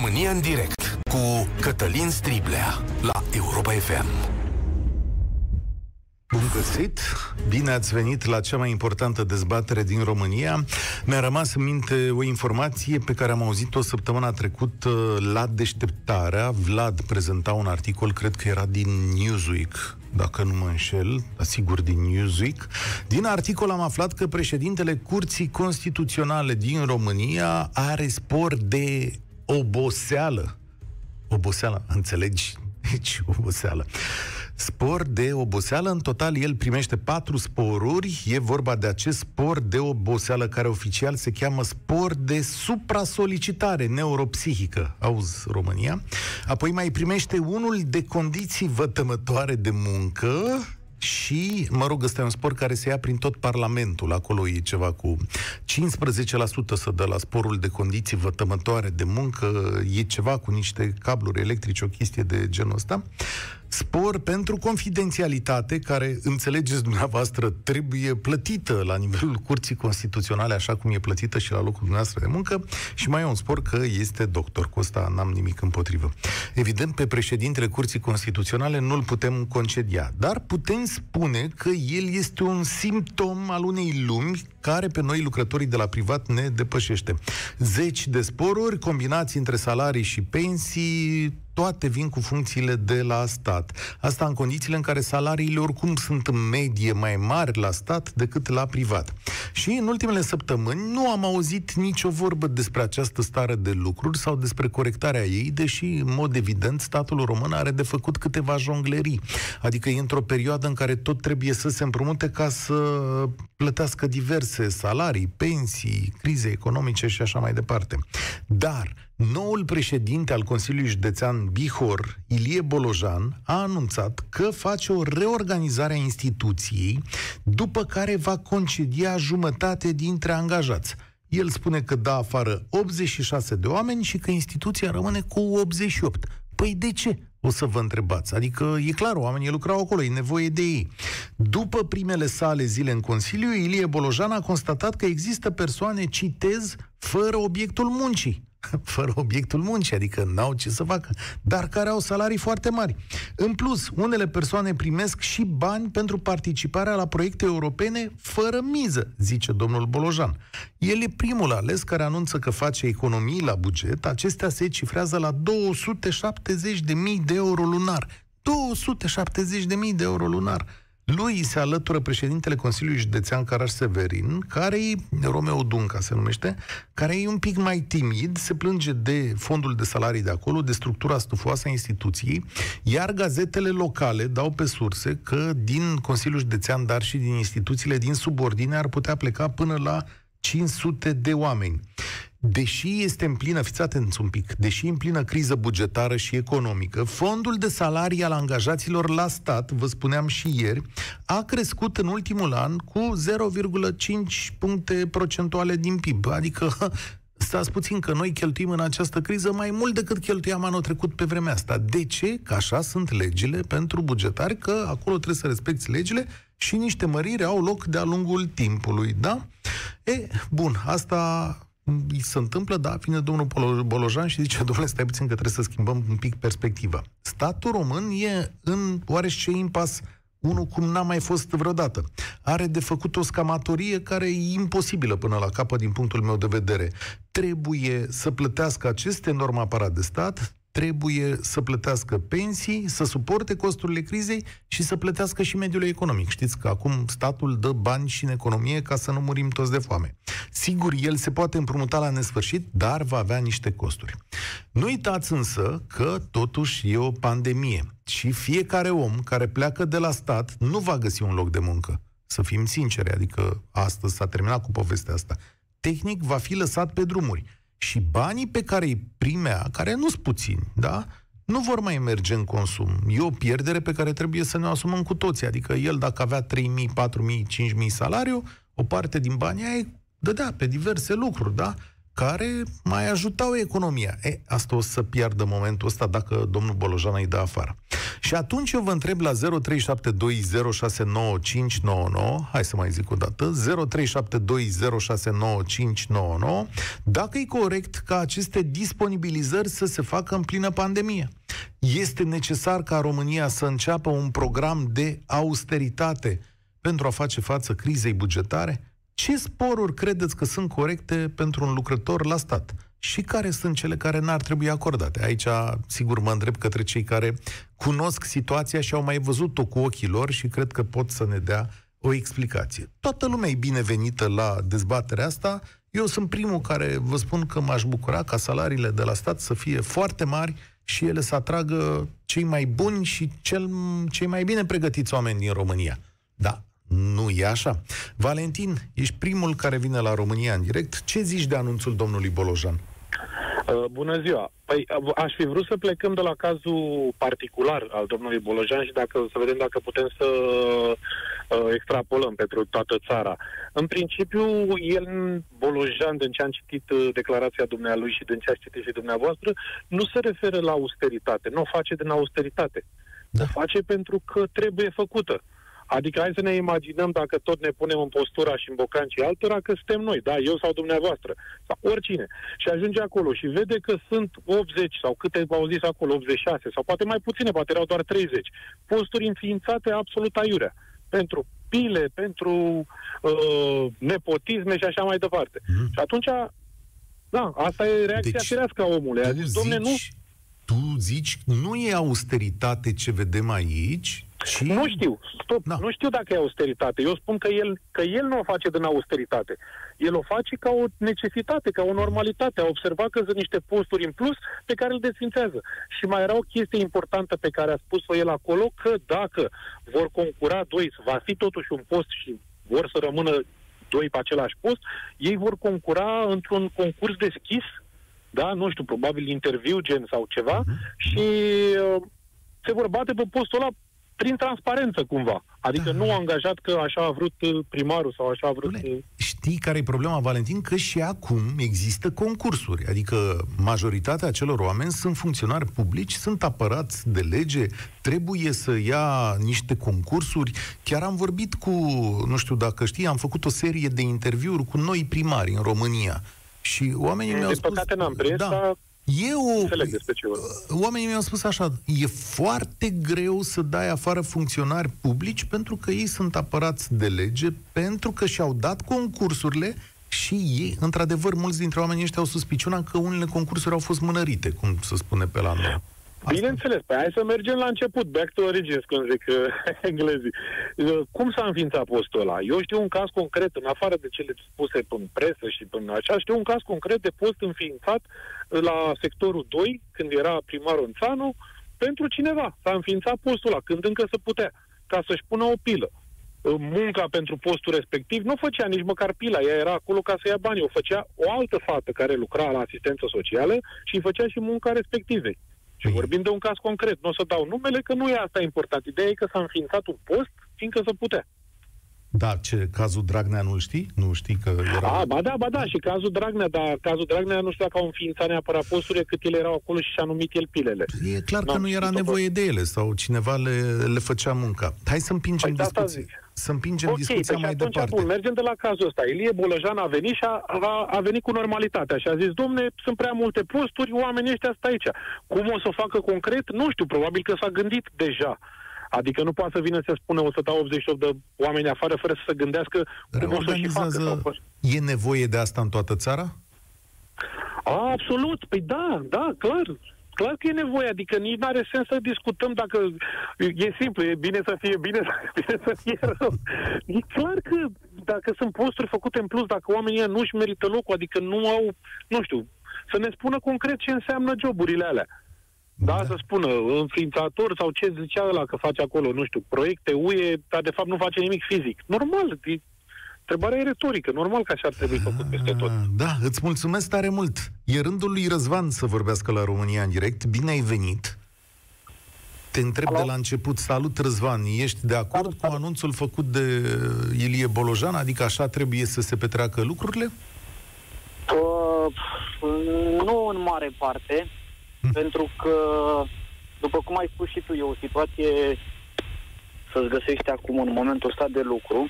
România în direct cu Cătălin Striblea la Europa FM. Bun găsit! Bine ați venit la cea mai importantă dezbatere din România. Mi-a rămas în minte o informație pe care am auzit-o săptămâna trecută la deșteptarea. Vlad prezenta un articol, cred că era din Newsweek, dacă nu mă înșel, asigur din Newsweek. Din articol am aflat că președintele Curții Constituționale din România are spor de oboseală. Oboseală, înțelegi? Deci, oboseală. Spor de oboseală, în total el primește patru sporuri. E vorba de acest spor de oboseală care oficial se cheamă spor de supra-solicitare neuropsihică. Auzi, România. Apoi mai primește unul de condiții vătămătoare de muncă, și, mă rog, ăsta e un spor care se ia prin tot Parlamentul. Acolo e ceva cu 15% să dă la sporul de condiții vătămătoare de muncă, e ceva cu niște cabluri electrice, o chestie de genul ăsta spor pentru confidențialitate, care, înțelegeți dumneavoastră, trebuie plătită la nivelul Curții Constituționale, așa cum e plătită și la locul dumneavoastră de muncă, și mai e un spor că este doctor. Cu asta n-am nimic împotrivă. Evident, pe președintele Curții Constituționale nu-l putem concedia, dar putem spune că el este un simptom al unei lumi care pe noi, lucrătorii de la privat, ne depășește. Zeci de sporuri, combinații între salarii și pensii, toate vin cu funcțiile de la stat. Asta în condițiile în care salariile oricum sunt în medie mai mari la stat decât la privat. Și în ultimele săptămâni nu am auzit nicio vorbă despre această stare de lucruri sau despre corectarea ei, deși, în mod evident, statul român are de făcut câteva jonglerii. Adică e într-o perioadă în care tot trebuie să se împrumute ca să plătească diverse salarii, pensii, crize economice și așa mai departe. Dar Noul președinte al Consiliului Județean Bihor, Ilie Bolojan, a anunțat că face o reorganizare a instituției, după care va concedia jumătate dintre angajați. El spune că dă afară 86 de oameni și că instituția rămâne cu 88. Păi de ce? O să vă întrebați. Adică e clar, oamenii lucrau acolo, e nevoie de ei. După primele sale zile în Consiliu, Ilie Bolojan a constatat că există persoane, citez, fără obiectul muncii. fără obiectul muncii, adică n-au ce să facă, dar care au salarii foarte mari. În plus, unele persoane primesc și bani pentru participarea la proiecte europene fără miză, zice domnul Bolojan. El e primul ales care anunță că face economii la buget, acestea se cifrează la 270.000 de euro lunar. 270.000 de euro lunar. Lui se alătură președintele Consiliului Județean Caraș Severin, care e Romeo Dunca se numește, care e un pic mai timid, se plânge de fondul de salarii de acolo, de structura stufoasă a instituției, iar gazetele locale dau pe surse că din Consiliul Județean, dar și din instituțiile din subordine ar putea pleca până la 500 de oameni. Deși este în plină, fiți atenți un pic, deși în plină criză bugetară și economică, fondul de salarii al angajaților la stat, vă spuneam și ieri, a crescut în ultimul an cu 0,5 puncte procentuale din PIB. Adică stați puțin că noi cheltuim în această criză mai mult decât cheltuiam anul trecut pe vremea asta. De ce? Că așa sunt legile pentru bugetari, că acolo trebuie să respecti legile și niște măriri au loc de-a lungul timpului, da? E, bun, asta îi se întâmplă, da, vine domnul Bolojan și zice, domnule, stai puțin că trebuie să schimbăm un pic perspectiva. Statul român e în oarește impas unul cum n-a mai fost vreodată. Are de făcut o scamatorie care e imposibilă până la capăt din punctul meu de vedere. Trebuie să plătească acest enorm aparat de stat, trebuie să plătească pensii, să suporte costurile crizei și să plătească și mediul economic. Știți că acum statul dă bani și în economie ca să nu murim toți de foame. Sigur, el se poate împrumuta la nesfârșit, dar va avea niște costuri. Nu uitați însă că totuși e o pandemie și fiecare om care pleacă de la stat nu va găsi un loc de muncă. Să fim sinceri, adică astăzi s-a terminat cu povestea asta. Tehnic va fi lăsat pe drumuri și banii pe care îi primea, care nu sunt puțini, da? nu vor mai merge în consum. E o pierdere pe care trebuie să ne o asumăm cu toții. Adică el, dacă avea 3.000, 4.000, 5.000 salariu, o parte din banii ai dădea pe diverse lucruri, da? Care mai ajutau economia. E, asta o să piardă momentul ăsta dacă domnul Bolojan îi dă afară. Și atunci eu vă întreb la 0372069599, hai să mai zic o dată, 0372069599, dacă e corect ca aceste disponibilizări să se facă în plină pandemie. Este necesar ca România să înceapă un program de austeritate pentru a face față crizei bugetare? Ce sporuri credeți că sunt corecte pentru un lucrător la stat? Și care sunt cele care n-ar trebui acordate? Aici, sigur, mă întreb către cei care cunosc situația și au mai văzut-o cu ochii lor și cred că pot să ne dea o explicație. Toată lumea e binevenită la dezbaterea asta. Eu sunt primul care vă spun că m-aș bucura ca salariile de la stat să fie foarte mari și ele să atragă cei mai buni și cel, cei mai bine pregătiți oameni din România. Da, nu e așa. Valentin, ești primul care vine la România în direct. Ce zici de anunțul domnului Bolojan? Uh, bună ziua! Păi uh, aș fi vrut să plecăm de la cazul particular al domnului Bolojan și dacă, să vedem dacă putem să uh, extrapolăm pentru toată țara. În principiu, el, Bolojan, din ce am citit uh, declarația dumnealui și din ce ați citit și dumneavoastră, nu se referă la austeritate, nu o face din austeritate. Da. O face pentru că trebuie făcută. Adică hai să ne imaginăm dacă tot ne punem în postura și în bocancii altora că suntem noi, da, eu sau dumneavoastră, sau oricine. Și ajunge acolo și vede că sunt 80 sau câte au zis acolo, 86 sau poate mai puține, poate erau doar 30. Posturi înființate absolut aiurea. Pentru pile, pentru uh, nepotisme și așa mai departe. Mm. Și atunci, da, asta e reacția deci, firească a omului. A zis, domne, nu... Tu zici, nu e austeritate ce vedem aici, și... Nu știu, stop, da. nu știu dacă e austeritate. Eu spun că el, că el nu o face din austeritate. El o face ca o necesitate, ca o normalitate. A observat că sunt niște posturi în plus pe care îl desfințează. Și mai era o chestie importantă pe care a spus-o el acolo, că dacă vor concura doi, va fi totuși un post și vor să rămână doi pe același post, ei vor concura într-un concurs deschis, da, nu știu, probabil interviu gen sau ceva, uh-huh. și uh, se vor bate pe postul ăla prin transparență cumva. Adică da. nu a angajat că așa a vrut uh, primarul sau așa a vrut... Bune, uh, știi care e problema, Valentin? Că și acum există concursuri. Adică majoritatea celor oameni sunt funcționari publici, sunt apărați de lege, trebuie să ia niște concursuri. Chiar am vorbit cu, nu știu dacă știi, am făcut o serie de interviuri cu noi primari în România. Și oamenii mi-au spus... păcate n-am prins, da, dar eu, oamenii mi-au spus așa, e foarte greu să dai afară funcționari publici pentru că ei sunt apărați de lege, pentru că și-au dat concursurile și ei, într-adevăr, mulți dintre oamenii ăștia au suspiciunea că unele concursuri au fost mânărite, cum se spune pe la noi. Asta. Bineînțeles, pe hai să mergem la început, back to origins, cum zic uh, englezii. Uh, cum s-a înființat postul ăla? Eu știu un caz concret, în afară de cele spuse în presă și până așa, știu un caz concret de post înființat la sectorul 2, când era primarul Înțanu, pentru cineva. S-a înființat postul ăla, când încă se putea, ca să-și pună o pilă. Uh, munca pentru postul respectiv nu făcea nici măcar pila, ea era acolo ca să ia bani, o făcea o altă fată care lucra la asistență socială și îi făcea și munca respectivei. Și vorbim de un caz concret. Nu o să dau numele, că nu e asta important. Ideea e că s-a înființat un post, fiindcă se putea. Da, ce, cazul Dragnea nu-l știi? Nu știi că era... A, ba da, ba da, și cazul Dragnea, dar cazul Dragnea nu știu dacă au înființat neapărat posturile, cât ele erau acolo și și-a numit el pilele. E clar că nu era nevoie de ele sau cineva le, le făcea munca. Hai să împingem păi discuții. Să împingem okay, discuția deci mai atunci, departe. Bun, mergem de la cazul ăsta. Ilie Bolăjan a venit și a, a, a venit cu normalitatea și a zis, domne, sunt prea multe posturi, oamenii ăștia stă aici. Cum o să o facă concret? Nu știu, probabil că s-a gândit deja. Adică nu poate să vină să spună 188 de oameni afară fără să se gândească cum o să și facă. Sau... E nevoie de asta în toată țara? A, absolut. Păi da, da, clar. Clar că e nevoie, adică nici nu are sens să discutăm dacă e simplu, e bine să fie bine, bine să fie rău. E clar că dacă sunt posturi făcute în plus, dacă oamenii nu-și merită locul, adică nu au, nu știu, să ne spună concret ce înseamnă joburile alea. Da, da, să spună, înființator sau ce zicea ăla că face acolo, nu știu, proiecte UE, dar de fapt nu face nimic fizic. Normal, e, întrebarea e retorică, normal că așa ar trebui făcut peste tot. Ah, da, îți mulțumesc tare mult. E rândul lui Răzvan să vorbească la România în direct. Bine ai venit. Te întreb Alo? de la început, salut Răzvan, ești de acord salut, cu salut. anunțul făcut de Ilie Bolojan? Adică așa trebuie să se petreacă lucrurile? Uh Nu în mare parte, Hm. pentru că, după cum ai spus și tu, e o situație să-ți găsești acum în momentul ăsta de lucru.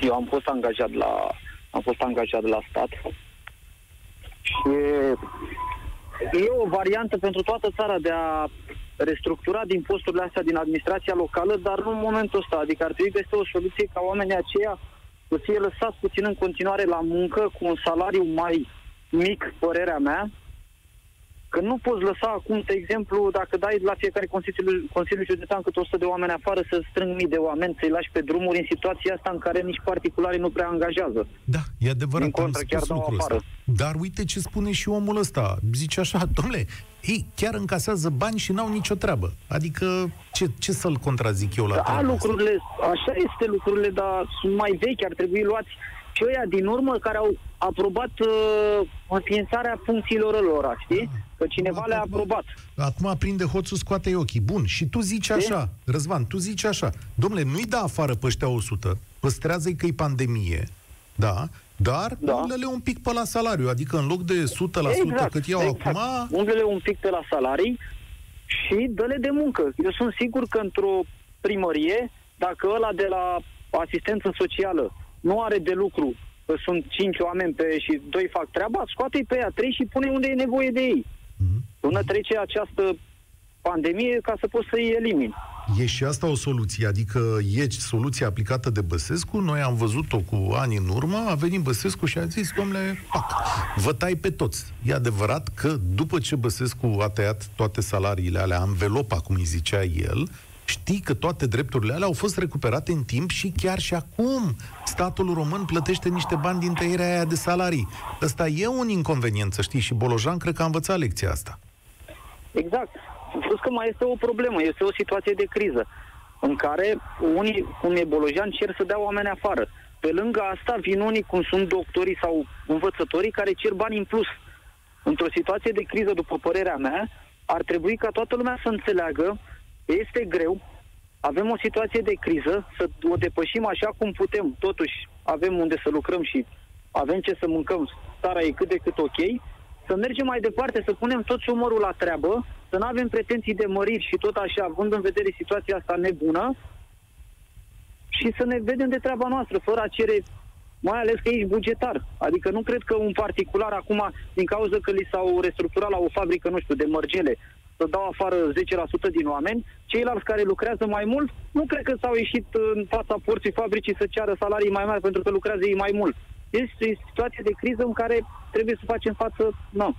Eu am fost angajat la, am fost angajat la stat și e o variantă pentru toată țara de a restructura din posturile astea din administrația locală, dar nu în momentul ăsta. Adică ar trebui găsită o soluție ca oamenii aceia să fie lăsați puțin în continuare la muncă cu un salariu mai mic, părerea mea, că nu poți lăsa acum, de exemplu, dacă dai la fiecare Consiliu, Consiliu Județean câte 100 de oameni afară să strâng mii de oameni, să-i lași pe drumuri în situația asta în care nici particularii nu prea angajează. Da, e adevărat, Din contră, am chiar spus dau lucrul afară. ăsta. Dar uite ce spune și omul ăsta. Zice așa, domnule, ei chiar încasează bani și n-au nicio treabă. Adică, ce, ce să-l contrazic eu la Da, treaba asta? lucrurile, așa este lucrurile, dar sunt mai vechi, ar trebui luați și ăia din urmă care au aprobat uh, înființarea funcțiilor lor, știi? Că cineva le-a Acum- aprobat. Acum aprinde hoțul, scoate ochii. Bun, și tu zici așa, Răzvan, tu zici așa, domnule, nu-i da afară pe ăștia 100, păstrează-i că e pandemie, da, dar Da. umblele un pic pe la salariu, adică în loc de 100% cât iau acum, Umblele un pic pe la salarii și dă-le de muncă. Eu sunt sigur că într-o primărie, dacă ăla de la asistență socială nu are de lucru, că sunt cinci oameni pe și doi fac treaba, scoate-i pe ea trei și pune unde e nevoie de ei. Mhm. Până trece această pandemie ca să poți să-i elimini. E și asta o soluție, adică e soluția aplicată de Băsescu, noi am văzut-o cu ani în urmă, a venit Băsescu și a zis, domnule, pac, vă tai pe toți. E adevărat că după ce Băsescu a tăiat toate salariile alea, anvelopa, cum îi zicea el, știi că toate drepturile alea au fost recuperate în timp și chiar și acum statul român plătește niște bani din tăierea aia de salarii. Ăsta e un inconvenient, să știi, și Bolojan cred că a învățat lecția asta. Exact. Plus că mai este o problemă, este o situație de criză în care unii, cum e Bolojan, cer să dea oameni afară. Pe lângă asta vin unii, cum sunt doctorii sau învățătorii, care cer bani în plus. Într-o situație de criză, după părerea mea, ar trebui ca toată lumea să înțeleagă că este greu, avem o situație de criză, să o depășim așa cum putem. Totuși, avem unde să lucrăm și avem ce să mâncăm, țara e cât de cât ok, să mergem mai departe, să punem toți umărul la treabă, să nu avem pretenții de măriri și tot așa, având în vedere situația asta nebună, și să ne vedem de treaba noastră, fără a cere, mai ales că ești bugetar. Adică nu cred că un particular acum, din cauza că li s-au restructurat la o fabrică, nu știu, de mărgele, să dau afară 10% din oameni, ceilalți care lucrează mai mult, nu cred că s-au ieșit în fața porții fabricii să ceară salarii mai mari pentru că lucrează ei mai mult. Este o situație de criză în care trebuie să facem față, nu.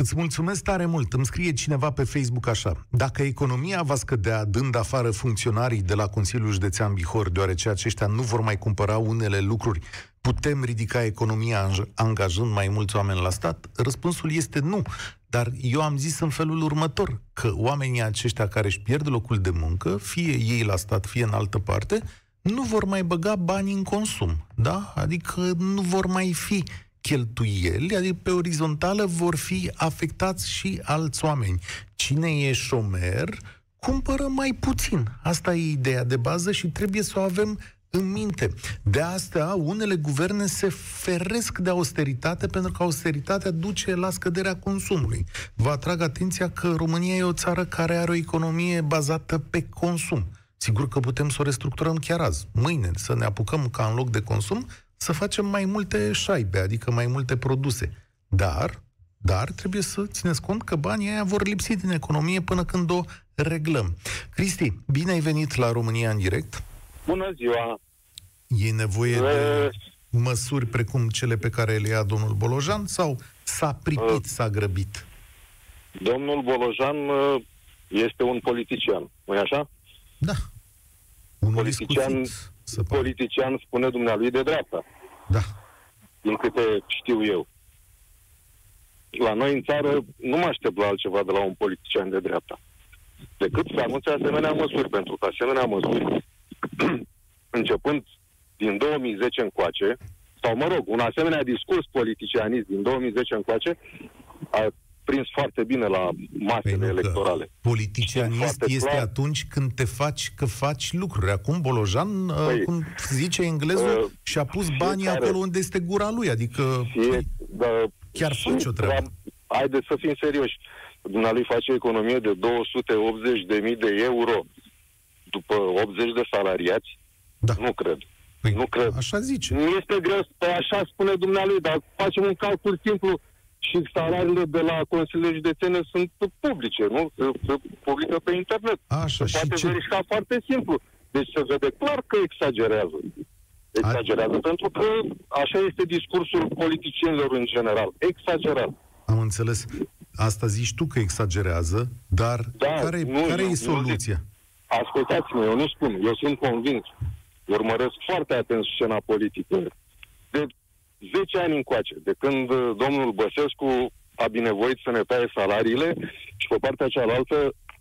Îți mulțumesc tare mult. Îmi scrie cineva pe Facebook așa. Dacă economia va scădea dând afară funcționarii de la Consiliul Județean Bihor, deoarece aceștia nu vor mai cumpăra unele lucruri, putem ridica economia anj- angajând mai mulți oameni la stat? Răspunsul este nu. Dar eu am zis în felul următor, că oamenii aceștia care își pierd locul de muncă, fie ei la stat, fie în altă parte, nu vor mai băga bani în consum. Da? Adică nu vor mai fi cheltuieli, adică pe orizontală vor fi afectați și alți oameni. Cine e șomer, cumpără mai puțin. Asta e ideea de bază și trebuie să o avem în minte. De asta, unele guverne se feresc de austeritate pentru că austeritatea duce la scăderea consumului. Vă atrag atenția că România e o țară care are o economie bazată pe consum. Sigur că putem să o restructurăm chiar azi, mâine, să ne apucăm ca în loc de consum să facem mai multe șaibe, adică mai multe produse. Dar, dar trebuie să țineți cont că banii aia vor lipsi din economie până când o reglăm. Cristi, bine ai venit la România în direct. Bună ziua! E nevoie de măsuri precum cele pe care le ia domnul Bolojan sau s-a pripit, s-a grăbit? Domnul Bolojan uh, este un politician, nu așa? Da. Unul Politician, iscusit, să pare. politician spune dumnealui de dreapta, Da. din câte știu eu. La noi în țară nu mă aștept la altceva de la un politician de dreapta. Decât să anunțe asemenea măsuri, pentru că asemenea măsuri, începând din 2010 încoace, sau mă rog, un asemenea discurs politicianist din 2010 încoace, a prins foarte bine la masele Păi nu, că electorale. Politicianist Foarte este clar. atunci când te faci că faci lucruri. Acum Bolojan, păi, Păi, cum zice englezul, uh, și-a pus banii fiecare- acolo unde este gura lui. Adică, Fie, păi, da, Chiar faci o treabă. Haideți să fim serioși. Dumnealui face economie de 280.000 de euro după 80 de salariați? Da. Nu cred. Păi, nu cred. Așa zice. Nu este greu, păi așa spune dumnealui, dar facem un calcul simplu și salariile de la Consiliile Județene sunt publice, nu? Se, se publică pe internet. Așa, se și poate ce- verifica foarte simplu. Deci se vede clar că exagerează. Exagerează, pentru că așa este discursul politicienilor în general. Exagerat. Am înțeles. Asta zici tu că exagerează, dar Da, care, nu, care eu- e eu soluția? Ascultați-mă, eu nu spun, eu sunt convins. Urmăresc foarte atent scena politică. De 10 ani încoace, de când uh, domnul Băsescu a binevoit să ne taie salariile și pe partea cealaltă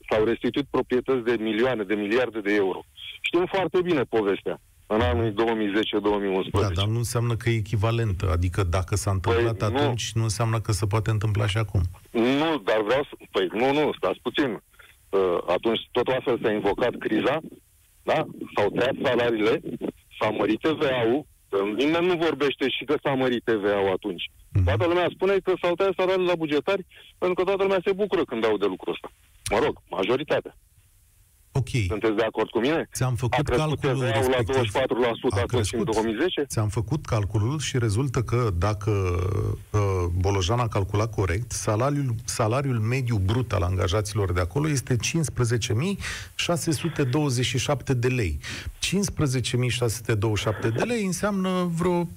s-au restituit proprietăți de milioane, de miliarde de euro. Știm foarte bine povestea în anul 2010-2011. Da, dar nu înseamnă că e echivalentă. Adică dacă s-a întâmplat Păi, nu. atunci, nu înseamnă că se poate întâmpla și acum. Nu, dar vreau să... Păi nu, nu, stați puțin. Uh, atunci tot la fel s-a invocat criza, da? S-au tăiat salariile, s-a mărit TVA-ul, că nimeni nu vorbește și că s-a mărit TVA-ul atunci. Mhm. Toată lumea spune că s-au tăiat salariile la bugetari pentru că toată lumea se bucură când aude lucrul ăsta. Mă rog, majoritatea. Ok. Sunteți de acord cu mine? Ți-am A făcut crescut calculul TVA-ul la respectiv. 24% A atunci în crescut. 2010? Ți-am făcut calculul și rezultă că dacă uh, Bolojan a calculat corect, salariul, salariul mediu brut al angajaților de acolo este 15.627 de lei. 15.627 de lei înseamnă vreo 7-8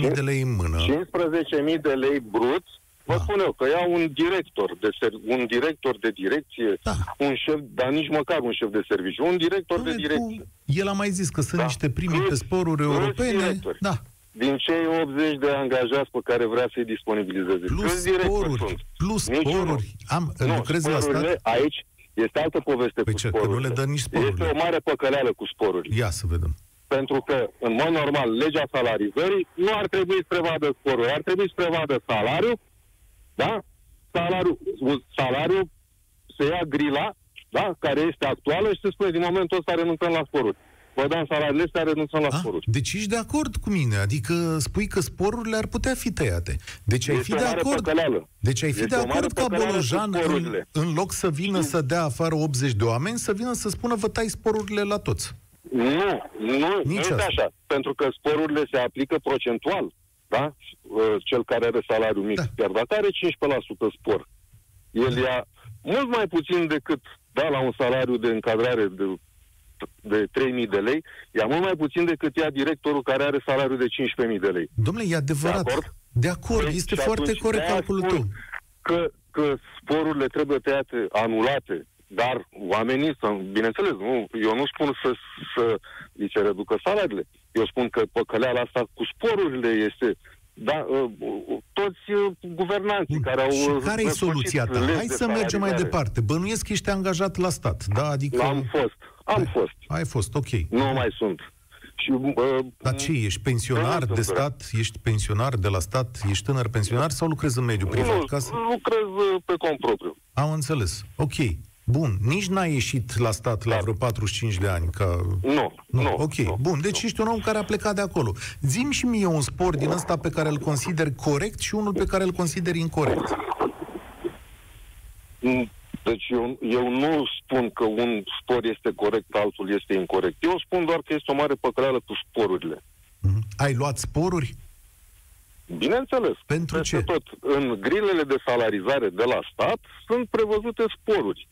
mii de lei în mână. 15.000 de lei brut, vă Da. spun eu că iau un director de ser- un director de direcție, Da. un șef, dar nici măcar un șef de serviciu, un director de Dom'le, direcție. tu- El a mai zis că sunt Da. niște primi Câți- pe sporuri câți europene. directori? Da. Din cei 80 de angajați pe care vrea să-i disponibilizeze. Plus Câți directori sporuri. sunt? Plus Niciunul. sporuri. Am, Nu, lucrez la sporurile stat. aici este altă poveste Păi cu ce, că nu sporurile. le dă nici sporurile. Este o mare păcăleală cu sporurile. Ia să vedem. Pentru că, în mod normal, legea salarizării nu ar trebui să prevadă sporuri, ar trebui să prevadă salariu, da? Salariu, salariu se ia grila, da? Care este actuală și se spune din momentul ăsta renunțăm la sporuri. Vă dăm salariile astea, renunțăm la A? sporuri. Deci ești de acord cu mine, adică spui că sporurile ar putea fi tăiate. Deci ai Este fi o de mare acord. păcăleală. Deci ai fi Este de o mare acord ca păcăleală cu Bolojan, în, sporurile. în loc să vină să dea afară 80 de oameni, să vină să spună vă tai sporurile la toți. Nu, nu, Nici nu este asta. așa. Pentru că sporurile se aplică procentual, da? Uh, Cel care are salariu mic. Da. Iar dacă are 15% spor, el ia mult mai puțin decât da, la un salariu de încadrare de, de 3.000 de lei, ia mult mai puțin decât ia directorul care are salariu de 15.000 de lei. Domnule, e adevărat. De acord? De acord, Păi, este și foarte atunci corect de-aia calculul spun tău. Că, că sporurile trebuie tăiate, anulate, dar oamenii, să, bineînțeles, nu, eu nu spun să, să li se reducă salariile. Eu spun că păcăleala asta cu sporurile este da, uh, uh, toți uh, guvernanții Bun. care au... și uh, care e născocit soluția ta? legi Hai de să mergem mai salarizare. departe. Bănuiesc că ești angajat la stat, da? Adică... Am fost, am Ai- fost. Ai fost, ok. Nu mai sunt. Și, uh, Dar ce, ești pensionar Nu, de nu, stat? Ești pensionar de la stat? Ești tânăr pensionar sau lucrezi în mediul privat? nu, Ca să... lucrez uh, pe cont propriu. Am înțeles. Ok. Bun. Nici n-ai ieșit la stat la Da. vreo 45 de ani. Ca... Nu, Nu, nu. ok. nu, Bun, deci nu. ești un om care a plecat de acolo. Zim și mie un spor din ăsta pe care îl consider corect și unul pe care îl consider incorrect. Mm, Deci eu, eu nu spun că un spor este corect, altul este incorrect. Eu spun doar că este o mare păcăleală cu sporurile. Mhm. Ai luat sporuri? Bineînțeles. Pentru peste ce? tot. În grilele de salarizare de la stat sunt prevăzute sporuri.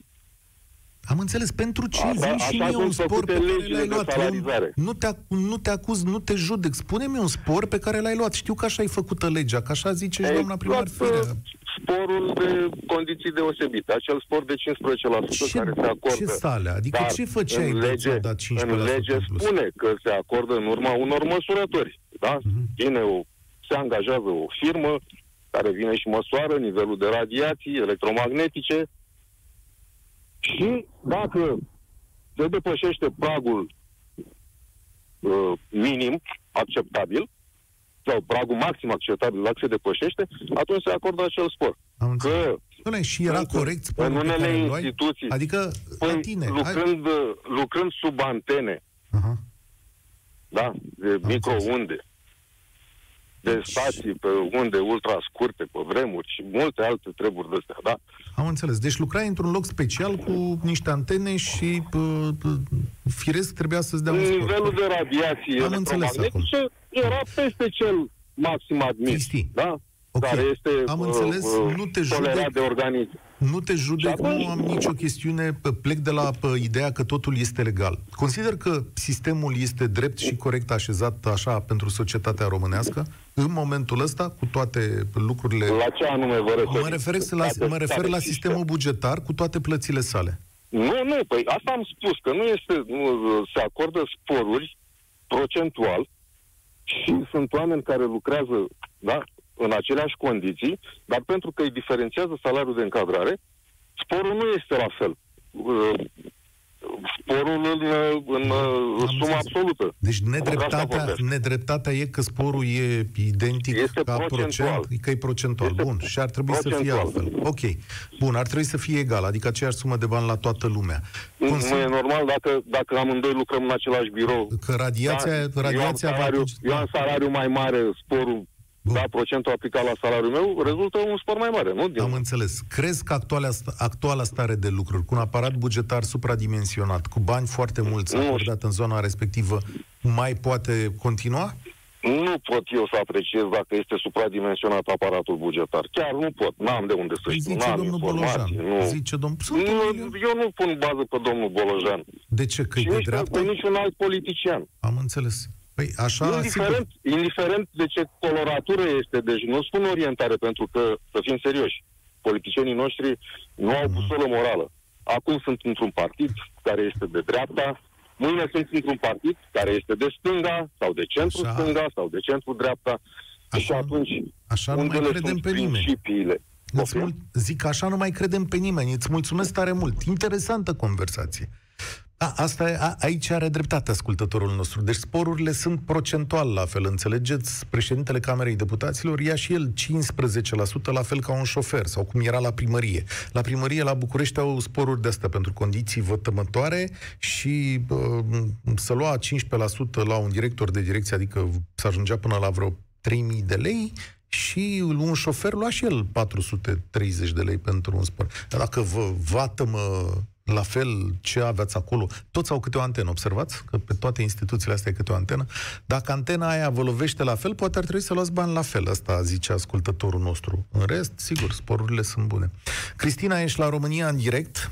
Am înțeles. Pentru ce? Așa- Zim și așa mie un sunt spor pe făcute care legile l-ai de luat. salarizare. Eu Nu te, ac- nu te acuz, nu te judec. Spune-mi un spor pe care l-ai luat. Știu că așa ai făcută legea, că așa zice și Ei, doamna primar luat, Firea. uh, Sporul de condiții deosebite, acel spor de 15% Ce, care se acordă. ce sale? Adică Dar ce făceai în de lege, ți-au dat 15% în lege plus? spune că se acordă în urma unor măsurători. Da? Mhm. Vine o, se angajează o firmă care vine și măsoară nivelul de radiații electromagnetice și dacă se depășește pragul uh, minim acceptabil sau pragul maxim acceptabil dacă se depășește, atunci se acordă acel spor. Am înțeles. Că Doamne, și era în- corect sporul în pe care unele îl luai? instituții, Adică, la păi, tine. Hai... lucrând, uh, lucrând sub antene, Aha. da, de microunde, de stații pe unde ultra scurte, pe vremuri și multe alte treburi de astea, da? Am înțeles. Deci lucrai într-un loc special cu niște antene și pă, pă, firesc trebuia să-ți dea un scor. Nivelul de radiații Am înțeles electromagnetice era peste cel maxim admis, Cristi, da? ok. Care este Am uh, înțeles, uh, nu te tolerat judec. de organism. Nu te judec, Și atunci- nu am nicio chestiune, p- plec de la p- ideea că totul este legal. Consider că sistemul este drept și corect așezat așa pentru societatea românească în momentul ăsta, cu toate lucrurile... La ce anume vă referiți? Mă refer, la, mă refer la sistemul bugetar cu toate plățile sale. Nu, nu, păi asta am spus, că nu este, nu, se acordă sporuri procentual și sunt oameni care lucrează, da, în aceleași condiții, dar pentru că îi diferențiază salariul de încadrare, sporul nu este la fel. Uh, Sporul în, în Am sumă înțeles. absolută. Deci Asta nedreptatea, vorbesc. nedreptatea e că sporul e identic Este ca procentual. procent, că e procentual. Este Bun, și ar trebui să fie procentual. altfel. Ok. Bun, ar trebui să fie egal, adică aceeași sumă de bani la toată lumea. Nu, Consider nu e normal dacă, dacă amândoi lucrăm în același birou. că radiația, Da, eu, am radiația va salariu, atunci- eu am salariu mai mare, sporul, Bun. da, procentul aplicat la salariul meu, rezultă un spor mai mare, nu? Din, Am înțeles. Crezi că actuala, actuala stare de lucruri, cu un aparat bugetar supradimensionat, cu bani foarte mulți Nu acordat în zona respectivă, mai poate continua? Nu pot eu să apreciez dacă este supradimensionat aparatul bugetar. Chiar nu pot. N-am de unde să Păi știu. zice N-am domnul informații. Bolojan. Nu. Zice domnul... Sunt un Nu, milion. eu nu pun bază pe domnul Bolojan. De ce? Că e și de nici dreapta? pe niciun alt politician. Am înțeles. Păi așa, sigur. indiferent, indiferent de ce coloratură este, deci nu spun orientare, pentru că, să fim serioși, politicienii noștri nu au Mhm. busolă morală. Acum sunt într-un partid care este de dreapta, mâine sunt într-un partid care este de stânga, sau de centru-stânga, sau de centru-dreapta, și Așa- atunci așa nu unde mai le credem sunt pe nimeni. principiile? Îți Poftim? mul- zic că așa nu mai credem pe nimeni. Îți mulțumesc tare mult. Interesantă conversație. A, asta e, a, aici are dreptate ascultătorul nostru. Deci sporurile sunt procentual la fel, înțelegeți? Președintele Camerei Deputaților ia și el 15% la fel ca un șofer, sau cum era la primărie. La primărie la București au sporuri de astea pentru condiții vătămătoare și uh, să lua 15% la un director de direcție, adică să ajungea până la vreo 3000 de lei și un șofer lua și el 430 de lei pentru un spor. Dar dacă vă vată-mă la fel ce aveți acolo, toți au câte o antenă, observați? Că pe toate instituțiile astea e câte o antenă. Dacă antena aia vă lovește la fel, poate ar trebui să luați bani la fel. Asta zice ascultătorul nostru. În rest, sigur, sporurile sunt bune. Cristina, ești la România în direct.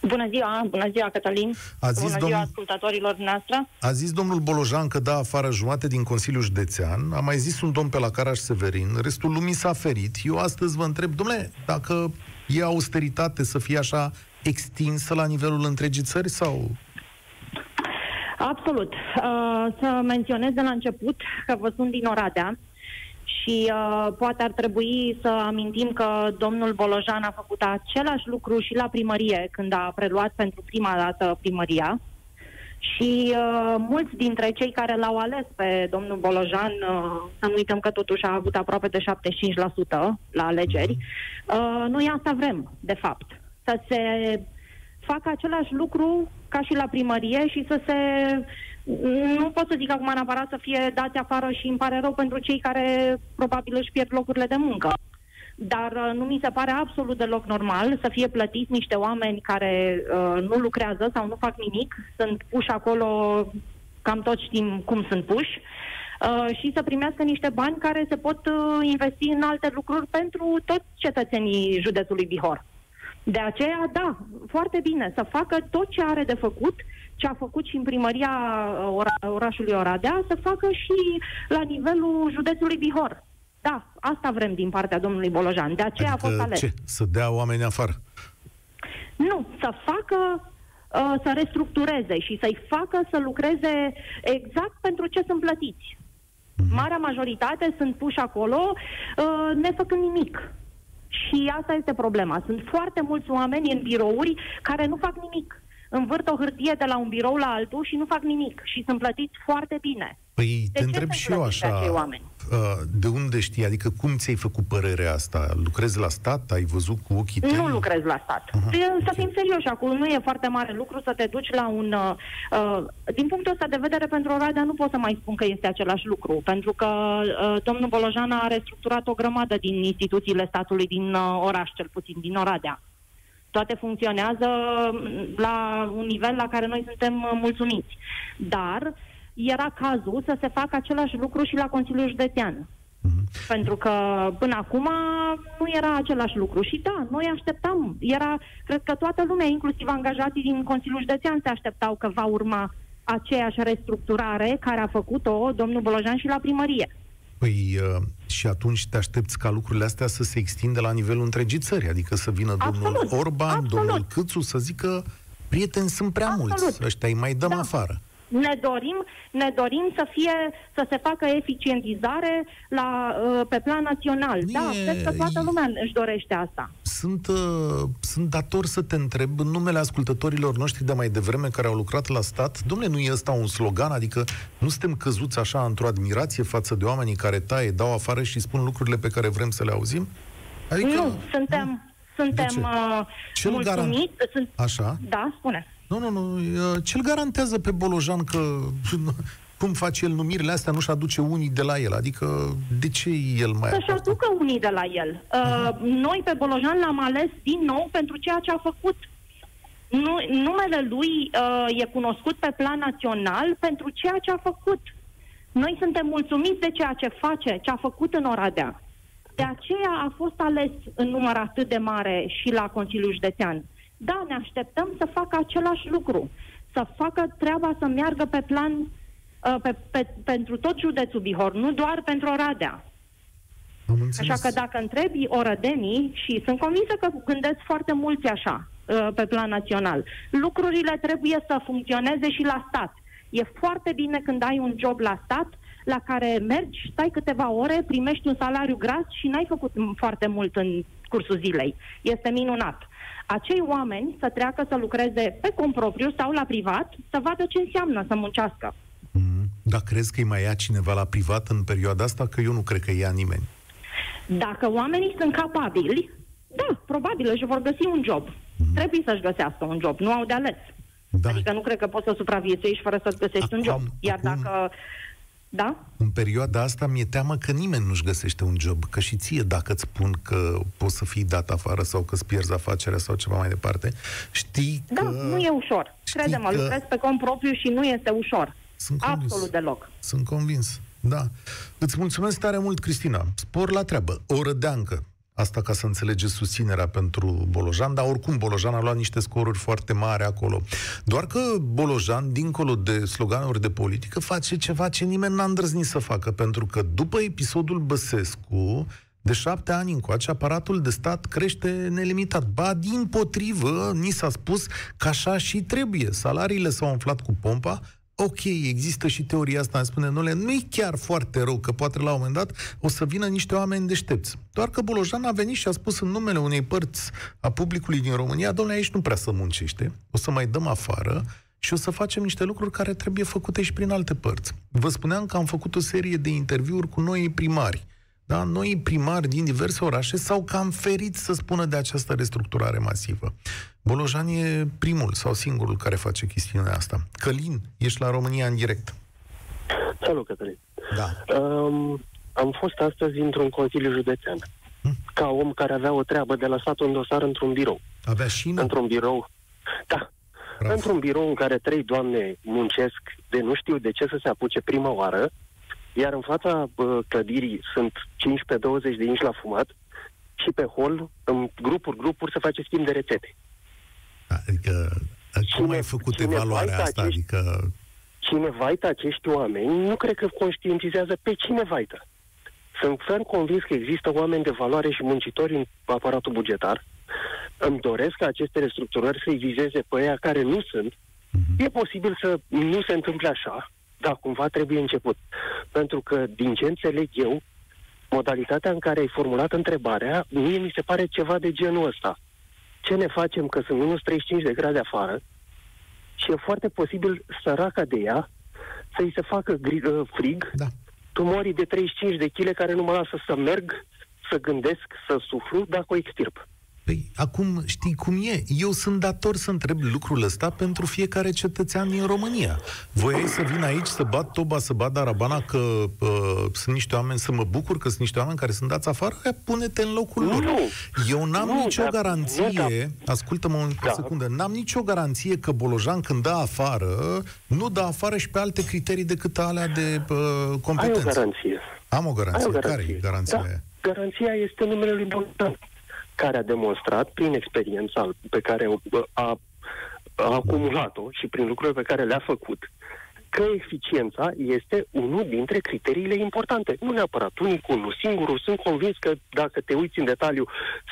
Bună ziua, bună ziua, Cătălin. A zis bună domnul- ziua ascultătorilor noastre. A zis domnul Bolojan că da afară jumate din Consiliul Județean, a mai zis un domn pe la Caraș Severin, restul lumii s-a ferit. Eu astăzi vă întreb, domnule, dacă e austeritate să fie așa extinsă la nivelul întregii țări sau... Absolut. Uh, să menționez de la început că vă sunt din Oradea și uh, poate ar trebui să amintim că domnul Bolojan a făcut același lucru și la primărie când a preluat pentru prima dată primăria. Și uh, mulți dintre cei care l-au ales pe domnul Bolojan, uh, să nu uităm că totuși a avut aproape de 75% la alegeri, uh, noi asta vrem, de fapt. Să se facă același lucru ca și la primărie și să se... Nu pot să zic acum neapărat să fie dați afară și îmi pare rău pentru cei care probabil își pierd locurile de muncă. Dar uh, nu mi se pare absolut deloc normal să fie plătiți niște oameni care uh, nu lucrează sau nu fac nimic, sunt puși acolo, cam toți știm cum sunt puși, uh, și să primească niște bani care se pot uh, investi în alte lucruri pentru toți cetățenii județului Bihor. De aceea, da, foarte bine să facă tot ce are de făcut, ce a făcut și în primăria uh, ora- orașului Oradea, să facă și la nivelul județului Bihor. Da, asta vrem din partea domnului Bolojan. De aceea a fost ales. ce? Să dea oameni afară? Nu, să facă, uh, să restructureze și să-i facă să lucreze exact pentru ce sunt plătiți. Marea majoritate sunt puși acolo uh, nefăcând nimic. Și asta este problema. Sunt foarte mulți oameni în birouri care nu fac nimic. Învârt o hârtie de la un birou la altul și nu fac nimic și sunt plătiți foarte bine. Păi De te ce întreb sunt și eu plătiți așa, acei oameni? uh, de unde știi? Adică cum ți-ai făcut părerea asta? Lucrezi la stat? Ai văzut cu ochii tăi? Nu lucrez la stat. Aha, Să ok. fim serioși, acolo nu e foarte mare lucru să te duci la un... Uh, uh, din punctul ăsta de vedere, pentru Oradea nu pot să mai spun că este același lucru, pentru că uh, domnul Bolojan a restructurat o grămadă din instituțiile statului din uh, oraș, cel puțin, din Oradea. Toate funcționează mm, la un nivel la care noi suntem uh, mulțumiți. Dar era cazul să se facă același lucru și la Consiliul Județean. Pentru că până acum nu era același lucru. Și da, noi așteptam. Era, cred că toată lumea, inclusiv angajații din Consiliul Județean, se așteptau că va urma aceeași restructurare care a făcut-o domnul Bolojan și la primărie. Păi uh, și atunci te aștepți ca lucrurile astea să se extindă la nivelul întregii țări, adică să vină domnul Absolut, Orban, absolut. domnul Câțu să zică prieteni sunt prea Absolut. mulți, ăștia îi mai dăm Da. afară. Ne dorim, ne dorim să fie să se facă eficientizare la, uh, pe plan național. Da, E- cred că toată lumea își dorește asta. Sunt, uh, sunt dator să te întreb în numele ascultătorilor noștri de mai devreme care au lucrat la stat, domnule, nu e ăsta un slogan? Adică nu suntem căzuți așa într-o admirație față de oamenii care taie, dau afară și spun lucrurile pe care vrem să le auzim? Adică, nu, suntem, suntem ce? uh, Ce-l mulțumiți. Sunt, Așa? da, spune. Nu, nu, nu. uh, Ce-l garantează pe Bolojan că cum face el numirile astea, nu-și aduce unii de la el? Adică de ce el mai Să-și apărtă? aducă unii de la el. Uh, noi pe Bolojan l-am ales din nou pentru ceea ce a făcut. Nu, numele lui uh, e cunoscut pe plan național pentru ceea ce a făcut. Noi suntem mulțumiți de ceea ce face, ce a făcut în Oradea. De aceea a fost ales în număr atât de mare și la Consiliul Județean. Da, ne așteptăm să facă același lucru, să facă treaba să meargă pe plan uh, pe, pe, pentru tot județul Bihor, nu doar pentru Oradea. Am înțeles. Așa că dacă întrebi orădenii, și sunt convinsă că gândesc foarte mulți așa, uh, pe plan național, lucrurile trebuie să funcționeze și la stat. E foarte bine când ai un job la stat la care mergi, stai câteva ore, primești un salariu gras și n-ai făcut m- foarte mult în cursul zilei. Este minunat. Acei oameni să treacă să lucreze pe cont propriu sau la privat, să vadă ce înseamnă să muncească. Mm. Dar crezi că îi mai ia cineva la privat în perioada asta? Că eu nu cred că ia nimeni. Dacă oamenii sunt capabili, da, probabil își vor găsi un job. Trebuie să-și găsească un job, nu au de ales. Da. Adică nu cred că poți să supraviețuiești fără să-ți găsești un Acum- job. Iar acum- dacă... Da? În perioada asta mi-e teamă că nimeni nu-și găsește un job. Că și ție, dacă îți spun că poți să fii dat afară sau că îți pierzi afacerea sau ceva mai departe, știi Da, că... nu e ușor. știi Crede-mă, că- lucrez pe cont propriu și nu este ușor. Sunt convins. Absolut deloc. Sunt convins. Da. Îți mulțumesc tare mult, Cristina. Spor la treabă. O rădeancă. Asta ca să înțelegeți susținerea pentru Bolojan, dar oricum Bolojan a luat niște scoruri foarte mari acolo. Doar că Bolojan, dincolo de sloganuri de politică, face ceva ce nimeni n-a îndrăznit să facă, pentru că după episodul Băsescu, de șapte ani încoace, aparatul de stat crește nelimitat. Ba, din potrivă, ni s-a spus că așa și trebuie. Salariile s-au umflat cu pompa, ok, există și teoria asta, îmi spune, nu nu e chiar foarte rău, că poate la un moment dat o să vină niște oameni deștepți. Doar că Bolojan a venit și a spus în numele unei părți a publicului din România, domnule, aici nu prea să muncește, o să mai dăm afară și o să facem niște lucruri care trebuie făcute și prin alte părți. Vă spuneam că am făcut o serie de interviuri cu noi primari. Da? Noi primari din diverse orașe s-au cam ferit să spună de această restructurare masivă. Bolojan e primul sau singurul care face chestiunea asta. Călin, ești la România în direct. Salut, Cătălin. Da. Um, am fost astăzi într-un consiliu județean. Ca om care avea o treabă de lăsat un dosar într-un birou. Avea șină? Într-un birou. Da. Bravo. Într-un birou în care trei doamne muncesc de nu știu de ce să se apuce prima oară, iar în fața bă, clădirii sunt 15-20 de inși la fumat și pe hol, în grupuri, grupuri, se face schimb de rețete. Adică, cum Cine- ai făcut cine evaluarea vai asta? acești- Adică, Cine vaită acești oameni, nu cred că conștientizează pe cine vaită. Sunt ferm convins că există oameni de valoare și muncitori în aparatul bugetar. Îmi doresc ca aceste restructurări să-i vizeze pe aia care nu sunt. E posibil să nu se întâmple așa, dar cumva trebuie început. Pentru că, din ce înțeleg eu, modalitatea în care ai formulat întrebarea, mie mi se pare ceva de genul ăsta. Ce ne facem că sunt minus 35 de grade afară, și e foarte posibil săraca de ea să-i se facă gri- uh, frig Da. tumorii de 35 de kg care nu mă lasă să merg, să gândesc, să suflu dacă o extirp. Păi, acum știi cum e. Eu sunt dator să întreb lucrul ăsta pentru fiecare cetățean din România. Voiai să vin aici să bat toba, să bat darabana că uh, sunt niște oameni, să mă bucur că sunt niște oameni care sunt dați afară? Aia, Pune-te în locul Nu, lor. nu. Eu n-am Nu, nicio dar- garanție, nu, dar- ascultă-mă o Da. secundă, n-am nicio garanție că Bolojan când dă afară, nu dă afară și pe alte criterii decât alea de uh, Ai o competență. garanție. Am o Ai garanție. o Care garanție. e garanția da. aia? Garanția este numele lui Bogdan, care a demonstrat prin experiența pe care o- a, a acumulat-o și prin lucrurile pe care le-a făcut, că eficiența este unul dintre criteriile importante. Nu neapărat unicul, nu singurul. Sunt convins că dacă te uiți în detaliu,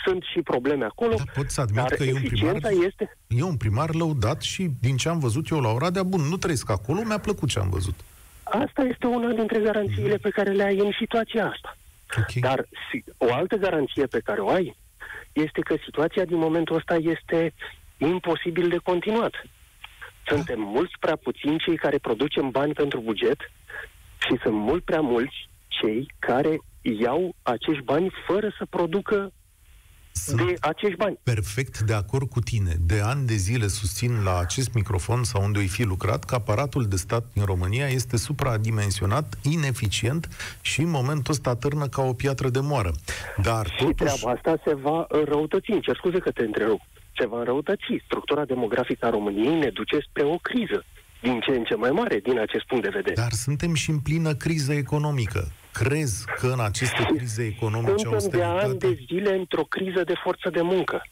sunt și probleme acolo. Da, pot să admit dar că e un primar eficiența este... E un primar lăudat și din ce am văzut eu la Oradea, bun, nu trăiesc acolo, mi-a plăcut ce am văzut. Asta este una dintre garanțiile pe care le ai în situația asta. Ok. Dar si- o altă garanție pe care o ai este că situația din momentul ăsta este imposibil de continuat. Suntem mulți prea puțini cei care producem bani pentru buget și sunt mult prea mulți cei care iau acești bani fără să producă Sunt de acești bani. perfect de acord cu tine. De ani de zile susțin la acest microfon sau unde îi fi lucrat că aparatul de stat din România este supradimensionat, ineficient și în momentul ăsta târnă ca o piatră de moară. Dar Și totuși... treaba asta se va înrăutăți. Îmi cer scuze că te întrerup. Se va înrăutăți. Structura demografică a României ne duce spre o criză din ce în ce mai mare din acest punct de vedere. Dar suntem și în plină criză economică. Crezi că în aceste crize economice Suntem de ani de austeritate... zile într-o criză de forță de muncă.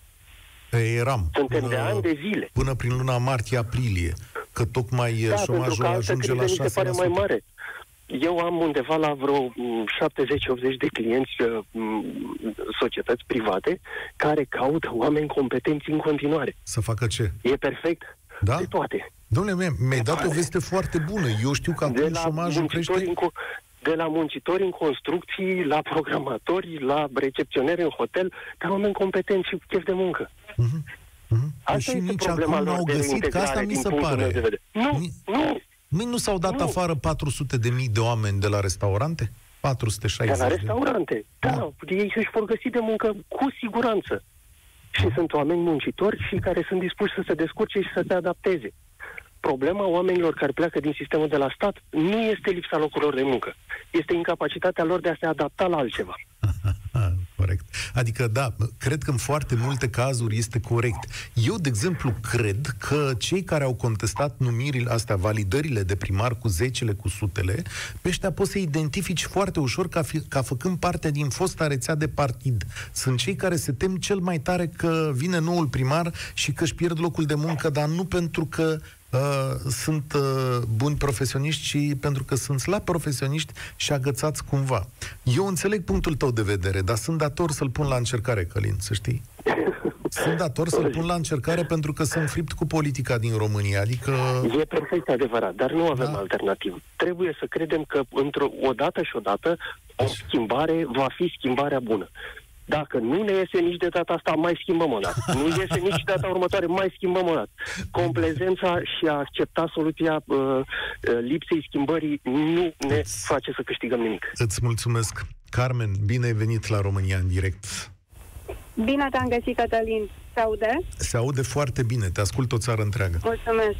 Eram. Suntem de ani de zile. până prin luna martie-aprilie, că tocmai Da, pentru șomajul că altă ajunge criză la mi se pare mai 6%. mare. Eu am undeva la vreo mm, 70-80 de clienți, uh, mm, societăți private, care caută oameni competenți în continuare. Să facă ce? E perfect? Da? De toate. Domnule, mi- mi-ai dat o veste foarte bună. Eu știu că De acum la, șomajul muncitori crește... în, co- de la muncitori în construcții, la programatori, la recepționeri în hotel, dar oameni competenți și cu chef de muncă. Mhm, mhm. Asta Păi și este nici problema acum lor n-au de găsit, că asta reintegrare mi din se punctul meu pare. de vedere. Nu, Ni- nu. Măi, nu s-au dat Nu. afară 400 de mii de oameni de la restaurante? 460 De la de restaurante. Da, Da. ei își vor găsi de muncă cu siguranță. Și sunt oameni muncitori și care sunt dispuși să se descurce și să se adapteze. Problema oamenilor care pleacă din sistemul de la stat nu este lipsa locurilor de muncă. Este incapacitatea lor de a se adapta la altceva. Ah, corect. Adică, da, cred că în foarte multe cazuri este corect. Eu, de exemplu, cred că cei care au contestat numirile astea, validările de primar cu zecile, cu sutele, pe ăștia poți să identifici foarte ușor ca, fi, ca făcând parte din fosta rețea de partid. Sunt cei care se tem cel mai tare că vine noul primar și că își pierd locul de muncă, dar nu pentru că uh, sunt uh, buni profesioniști, ci pentru că sunt slabi profesioniști și agățați cumva. Eu înțeleg punctul tău de vedere, dar sunt dator să-l pun la încercare, Călin, să știi. Sunt dator să-l pun la încercare pentru că sunt fript cu politica din România. Adică, E perfect adevărat, dar nu avem Da. alternativă. Trebuie să credem că într-o o dată și odată o schimbare va fi schimbarea bună. Dacă nu ne iese nici de data asta, mai schimbăm o dată. Nu iese nici de data următoare, mai schimbăm o dată. Complezența și a accepta soluția uh, uh, lipsei schimbării nu ne face să câștigăm nimic. îți mulțumesc. Carmen, bine ai venit la România în direct. Bine te-am găsit, Cătălin. Se aude? Se aude foarte bine, te ascult o țară întreagă. Mulțumesc.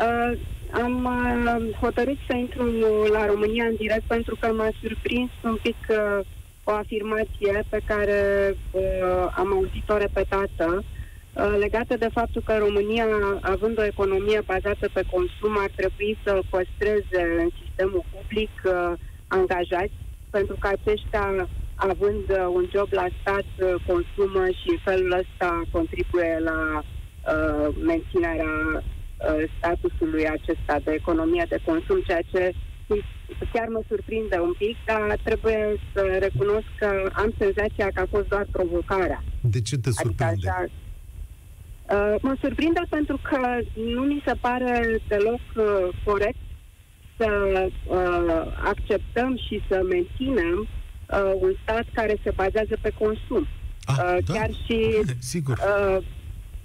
Uh, am uh, hotărât să intru la România în direct pentru că m-a surprins un pic uh, o afirmație pe care uh, am auzit-o repetată uh, legată de faptul că România, având o economie bazată pe consum, ar trebui să păstreze în sistemul public uh, angajați pentru că aceștia având uh, un job la stat, uh, consumă și în felul ăsta contribuie la uh, menținerea uh, statusului acesta de economie de consum, ceea ce chiar mă surprinde un pic, dar trebuie să recunosc că am senzația că a fost doar provocarea. De ce te surprinde? Adică așa, uh, mă surprinde pentru că nu mi se pare deloc uh, corect să uh, acceptăm și să menținem uh, un stat care se bazează pe consum. Ah, Uh, da, chiar și Sigur. uh,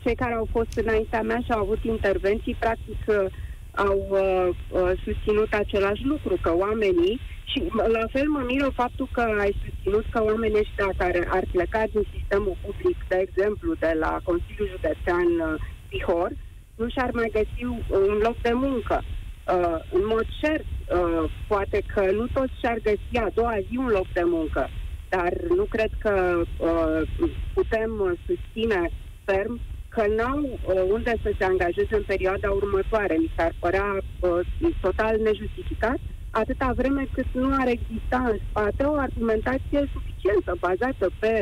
cei care au fost înaintea mea și au avut intervenții, practic uh, au uh, uh, susținut același lucru, că oamenii, și la fel mă miră faptul că ai susținut că oamenii ăștia care ar pleca din sistemul public, de exemplu, de la Consiliul Județean uh, Bihor, nu și-ar mai găsi un loc de muncă. Uh, în mod cert, uh, poate că nu toți și-ar găsi a doua zi un loc de muncă, dar nu cred că uh, putem susține ferm că n-au uh, unde să se angajeze în perioada următoare. Mi s-ar părea uh, total nejustificat, atâta vreme cât nu ar exista în spate o argumentație suficientă, bazată pe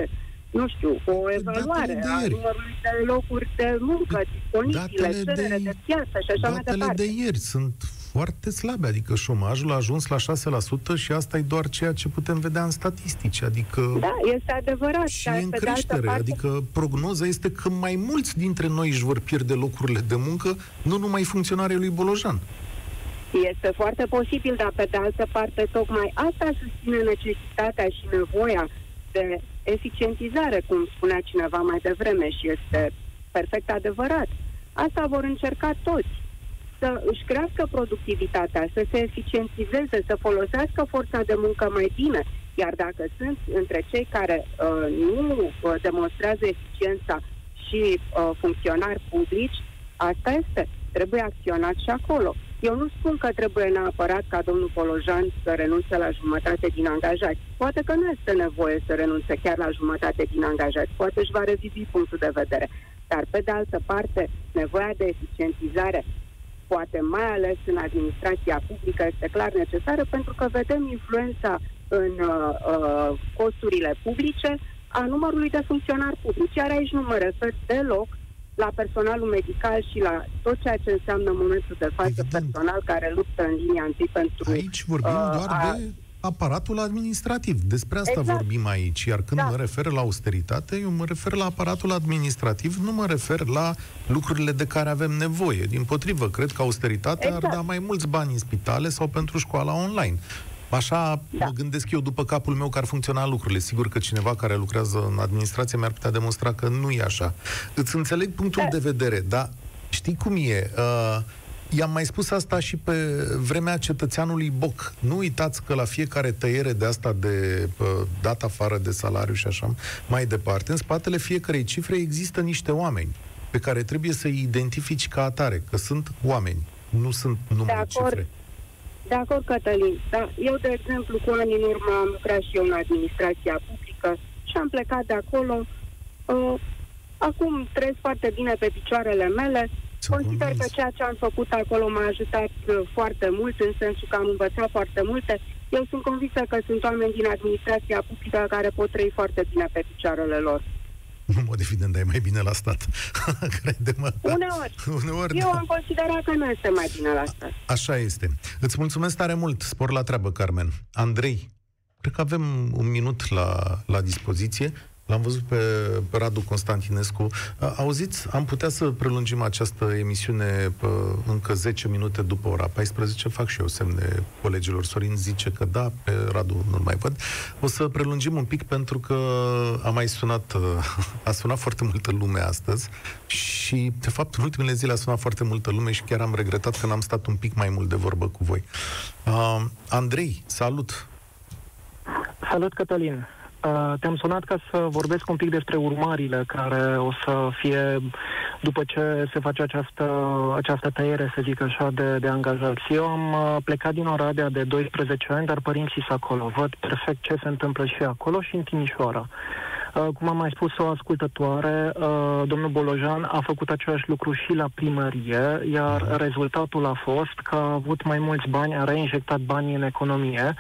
nu știu, o evaluare a numărului de locuri de muncă disponibile, cerere de, de piață și așa mai departe. de ieri sunt foarte slabe, adică șomajul a ajuns la 6% și asta e doar ceea ce putem vedea în statistici, adică... Da, este adevărat. Și în creștere, parte... adică prognoza este că mai mulți dintre noi își vor pierde locurile de muncă, nu numai funcționarii lui Bolojan. Este foarte posibil, dar pe de altă parte, tocmai asta susține necesitatea și nevoia de eficientizare, cum spunea cineva mai devreme și este perfect adevărat. Asta vor încerca toți să își crească productivitatea, să se eficientizeze, să folosească forța de muncă mai bine. Iar dacă sunt între cei care uh, nu uh, demonstrează eficiența și uh, funcționari publici, asta este. Trebuie acționat și acolo. Eu nu spun că trebuie neapărat ca domnul Polojan să renunțe la jumătate din angajați. Poate că nu este nevoie să renunțe chiar la jumătate din angajați. Poate își va revizi punctul de vedere. Dar, pe de altă parte, nevoia de eficientizare poate mai ales în administrația publică, este clar necesară pentru că vedem influența în uh, uh, costurile publice a numărului de funcționari publici. Iar aici nu mă refer deloc la personalul medical și la tot ceea ce înseamnă în momentul de față Evident. personal care luptă în linia întâi pentru... Aici vorbim uh, doar a, de aparatul administrativ. Despre asta exact. vorbim aici. Iar când da. mă refer la austeritate, eu mă refer la aparatul administrativ, nu mă refer la lucrurile de care avem nevoie. Din potrivă, cred că austeritatea exact. ar da mai mulți bani în spitale sau pentru școala online. Așa da. mă gândesc eu după capul meu că ar funcționa lucrurile. Sigur că cineva care lucrează în administrație mi-ar putea demonstra că nu e așa. Îți înțeleg punctul da. de vedere, dar știi cum e? Uh, I-am mai spus asta și pe vremea cetățeanului Boc. Nu uitați că la fiecare tăiere de asta de uh, dat afară de salariu și așa mai departe, în spatele fiecarei cifre există niște oameni pe care trebuie să-i identifici ca atare, că sunt oameni, nu sunt numai de cifre. De acord, Cătălin. Da, eu, de exemplu, cu ani în urmă am lucrat și eu în administrația publică și am plecat de acolo. Uh, acum trăiesc foarte bine pe picioarele mele, Consider că ceea ce am făcut acolo m-a ajutat uh, foarte mult, în sensul că am învățat foarte multe. Eu sunt convinsă că sunt oameni din administrația publică care pot trăi foarte bine pe picioarele lor. În mod evident, dar e mai bine la stat. Crede-mă. Uneori. Uneori Eu da. am considerat că nu este mai bine la stat. A, așa este. Îți mulțumesc tare mult. Spor la treabă, Carmen. Andrei, cred că avem un minut la, la dispoziție. L-am văzut pe, pe Radu Constantinescu. Auziți, am putea să prelungim această emisiune pe, încă 10 minute după ora 14. Fac și eu semne colegilor. Sorin zice că da, pe Radu nu-l mai văd. O să prelungim un pic pentru că a mai sunat, a sunat foarte multă lume astăzi și, de fapt, în ultimele zile a sunat foarte multă lume și chiar am regretat că n-am stat un pic mai mult de vorbă cu voi. Uh, Andrei, salut! Salut, Cătălin! Uh, te-am sunat ca să vorbesc un pic despre urmările care o să fie după ce se face această, această tăiere, să zic așa, de, de angajați. Eu am uh, plecat din Oradea de 12 ani, dar părinții sunt acolo. Văd perfect ce se întâmplă și acolo și în Timișoara. Uh, cum am mai spus o ascultătoare, uh, domnul Bolojan a făcut același lucru și la primărie, iar rezultatul a fost că a avut mai mulți bani, a reinjectat banii în economie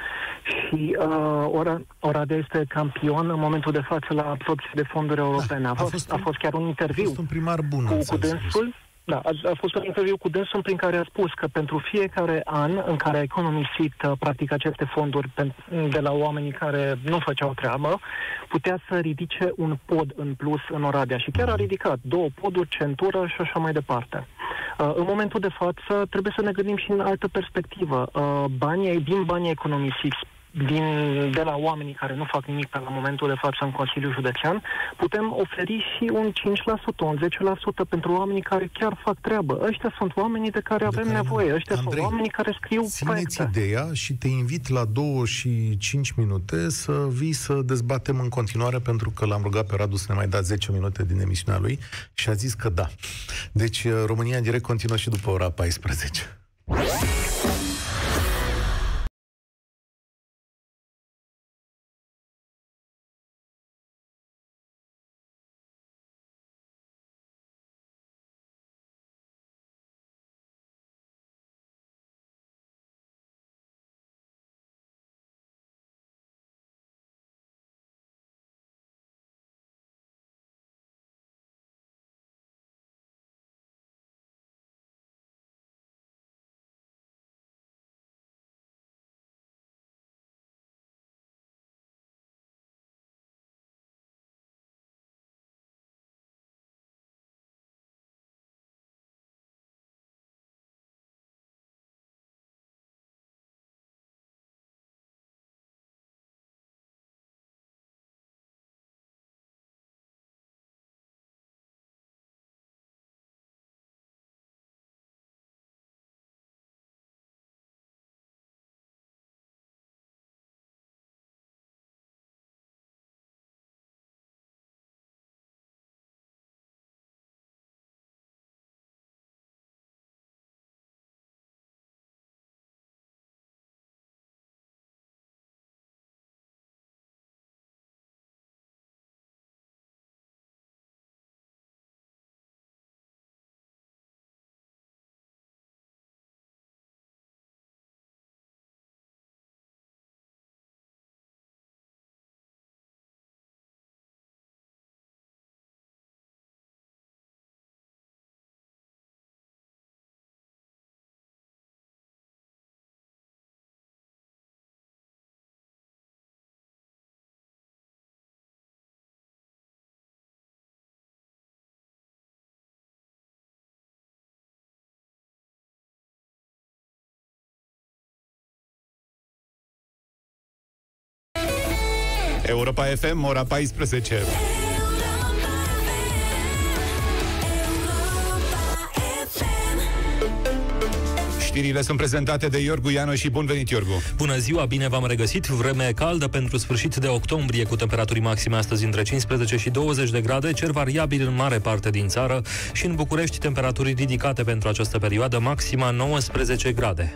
și uh, Oradea este campion în momentul de față la absorpție de fonduri europene. Da, a, fost, a, fost, a fost chiar un interviu a fost un primar bun, cu, cu dânsul. Da, a, a fost un interviu cu dânsul prin care a spus că pentru fiecare an în care a economisit uh, practic aceste fonduri de la oamenii care nu făceau treabă, putea să ridice un pod în plus în Oradea și chiar a ridicat două poduri, centură și așa mai departe. Uh, în momentul de față trebuie să ne gândim și în altă perspectivă. Uh, banii, din banii economisiți din, de la oamenii care nu fac nimic pe la momentul de față în Consiliul Județean, putem oferi și un 5%, un 10% pentru oamenii care chiar fac treabă. Ăștia sunt oamenii de care avem de care, nevoie. Ăștia Andrei, sunt oamenii care scriu țineți proiecte. ideea și te invit la 2 și 5 minute să vii să dezbatem în continuare, pentru că l-am rugat pe Radu să ne mai dea 10 minute din emisiunea lui și a zis că da. Deci România în direct continuă și după ora 14. Europa FM, ora 14. Știrile sunt prezentate de Iorgu Ianoș și bun venit, Iorgu! Bună ziua, bine v-am regăsit! Vreme caldă pentru sfârșit de octombrie, cu temperaturi maxime astăzi între 15 și 20 de grade, cer variabil în mare parte din țară și în București temperaturi ridicate pentru această perioadă, maxima 19 grade.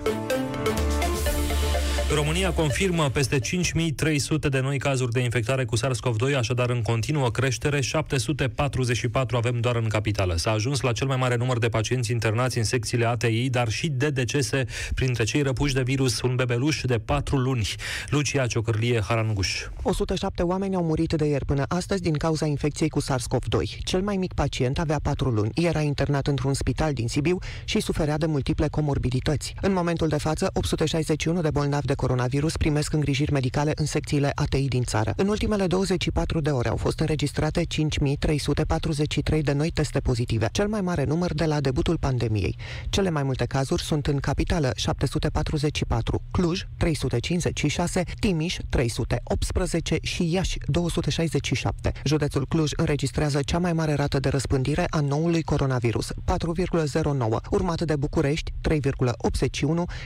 România confirmă peste 5300 de noi cazuri de infectare cu SARS-CoV-2, așadar în continuă creștere, 744 avem doar în capitală. S-a ajuns la cel mai mare număr de pacienți internați în secțiile ATI, dar și de decese printre cei răpuși de virus, un bebeluș de 4 luni. Lucia Ciocârlie, Haranguș. 107 oameni au murit de ieri până astăzi din cauza infecției cu SARS-CoV-2. Cel mai mic pacient avea 4 luni, era internat într-un spital din Sibiu și suferea de multiple comorbidități. În momentul de față, 861 de bolnavi de coronavirus primesc îngrijiri medicale în secțiile ATI din țară. În ultimele 24 de ore au fost înregistrate 5343 de noi teste pozitive, cel mai mare număr de la debutul pandemiei. Cele mai multe cazuri sunt în capitală 744, Cluj 356, Timiș 318 și Iași 267. Județul Cluj înregistrează cea mai mare rată de răspândire a noului coronavirus, 4,09, urmat de București 3,81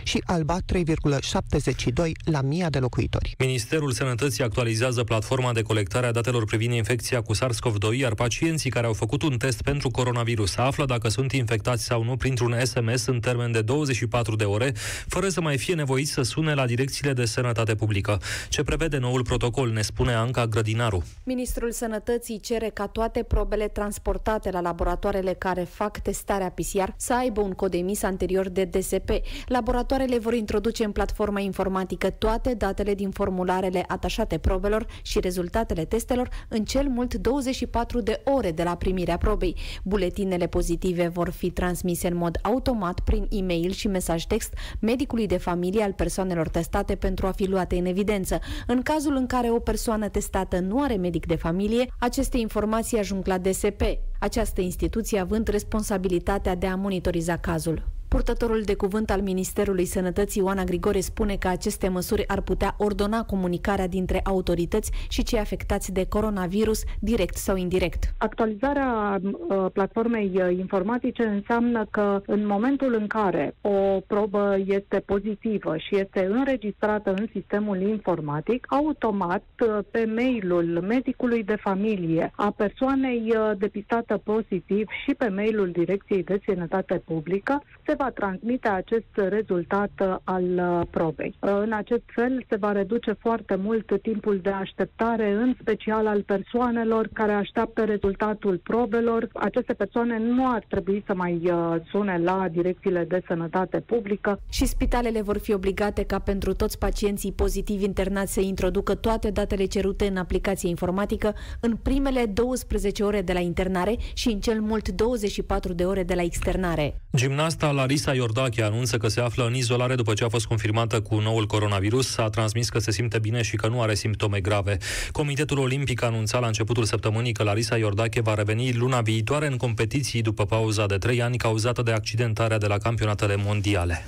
și Alba 3,70 22 la mii de locuitori. Ministerul Sănătății actualizează platforma de colectare a datelor privind infecția cu SARS-CoV-2, iar pacienții care au făcut un test pentru coronavirus află dacă sunt infectați sau nu printr-un SMS în termen de 24 de ore, fără să mai fie nevoiți să sune la direcțiile de sănătate publică. Ce prevede noul protocol, ne spune Anca Grădinaru. Ministrul Sănătății cere ca toate probele transportate la laboratoarele care fac testarea PCR să aibă un cod emis anterior de DSP. Laboratoarele vor introduce în platforma informației informatică toate datele din formularele atașate probelor și rezultatele testelor în cel mult 24 de ore de la primirea probei. Buletinele pozitive vor fi transmise în mod automat prin e-mail și mesaj text medicului de familie al persoanelor testate pentru a fi luate în evidență. În cazul în care o persoană testată nu are medic de familie, aceste informații ajung la DSP, această instituție având responsabilitatea de a monitoriza cazul. Purtătorul de cuvânt al Ministerului Sănătății, Ioana Grigore, spune că aceste măsuri ar putea ordona comunicarea dintre autorități și cei afectați de coronavirus, direct sau indirect. Actualizarea uh, platformei uh, informatice înseamnă că în momentul în care o probă este pozitivă și este înregistrată în sistemul informatic, automat uh, pe mailul medicului de familie a persoanei depistată pozitiv și pe mailul Direcției de Sănătate Publică se va transmite acest rezultat al probei. În acest fel se va reduce foarte mult timpul de așteptare, în special al persoanelor care așteaptă rezultatul probelor. Aceste persoane nu ar trebui să mai uh, sune la direcțiile de sănătate publică. Și spitalele vor fi obligate ca pentru toți pacienții pozitivi internați să introducă toate datele cerute în aplicație informatică în primele 12 ore de la internare și în cel mult 24 de ore de la externare. Gimnasta Larisa Iordache anunță că se află în izolare după ce a fost confirmată cu noul coronavirus. A transmis că se simte bine și că nu are simptome grave. Comitetul Olimpic a anunțat la începutul săptămânii că Larisa Iordache va reveni luna viitoare în competiții după pauza de trei ani cauzată de accidentarea de la campionatele mondiale.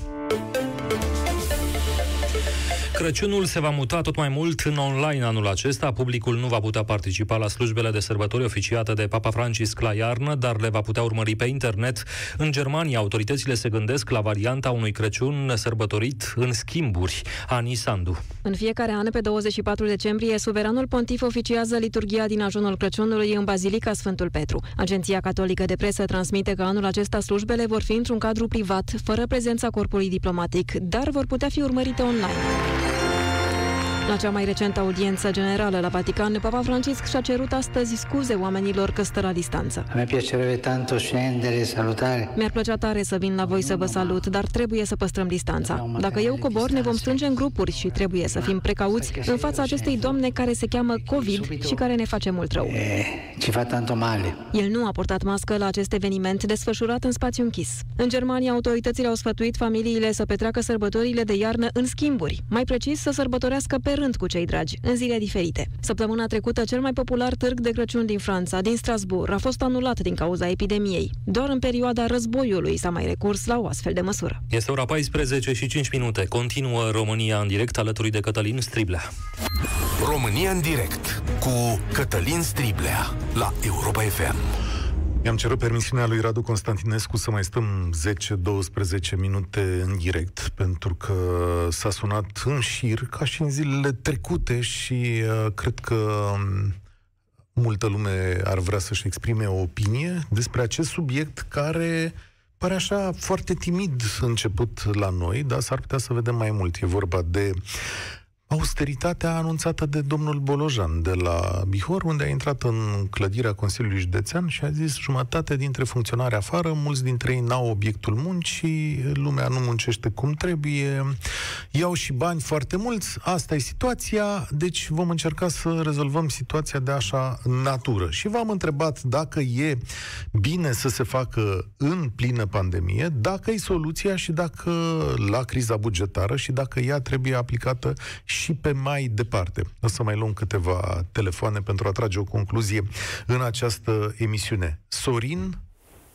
Crăciunul se va muta tot mai mult în online anul acesta. Publicul nu va putea participa la slujbele de sărbători oficiate de Papa Francisc la iarnă, dar le va putea urmări pe internet. În Germania, autoritățile se gândesc la varianta unui Crăciun sărbătorit în schimburi. Ani Sandu. În fiecare an, pe 24 decembrie, suveranul pontif oficiază liturgia din ajunul Crăciunului în Bazilica Sfântul Petru. Agenția Catolică de Presă transmite că anul acesta slujbele vor fi într-un cadru privat, fără prezența corpului diplomatic, dar vor putea fi urmărite online. La cea mai recentă audiență generală la Vatican, Papa Francisc și-a cerut astăzi scuze oamenilor că stă la distanță. Mi piacerebbe tanto scendere, salutare. Mi-ar plăcea tare să vin la voi să vă salut, dar trebuie să păstrăm distanța. Dacă eu cobor, ne vom strânge în grupuri și trebuie să fim precauți în fața acestei doamne care se cheamă COVID și care ne face mult rău. E, ci fa tanto male. El nu a portat mască la acest eveniment desfășurat în spațiu închis. În Germania, autoritățile au sfătuit familiile să petreacă sărbătorile de iarnă în schimburi, mai precis să sărbătorească pe rând cu cei dragi, în zile diferite. Săptămâna trecută, cel mai popular târg de Crăciun din Franța, din Strasbourg, a fost anulat din cauza epidemiei. Doar în perioada războiului s-a mai recurs la o astfel de măsură. Este ora 14 și 5 minute. Continuă România în direct alături de Cătălin Striblea. România în direct cu Cătălin Striblea la Europa FM. Mi-am cerut permisiunea lui Radu Constantinescu să mai stăm 10-12 minute în direct, pentru că s-a sunat în șir, ca și în zilele trecute, și uh, cred că um, multă lume ar vrea să-și exprime o opinie despre acest subiect care pare așa foarte timid început la noi, dar s-ar putea să vedem mai mult. E vorba de austeritatea anunțată de domnul Bolojan de la Bihor, unde a intrat în clădirea Consiliului Județean și a zis jumătate dintre funcționari afară, mulți dintre ei n-au obiectul muncii, lumea nu muncește cum trebuie, iau și bani foarte mulți, asta e situația, deci vom încerca să rezolvăm situația de așa natură. Și v-am întrebat dacă e bine să se facă în plină pandemie, dacă e soluția și dacă la criza bugetară și dacă ea trebuie aplicată și pe mai departe. O să mai luăm câteva telefoane pentru a trage o concluzie în această emisiune. Sorin,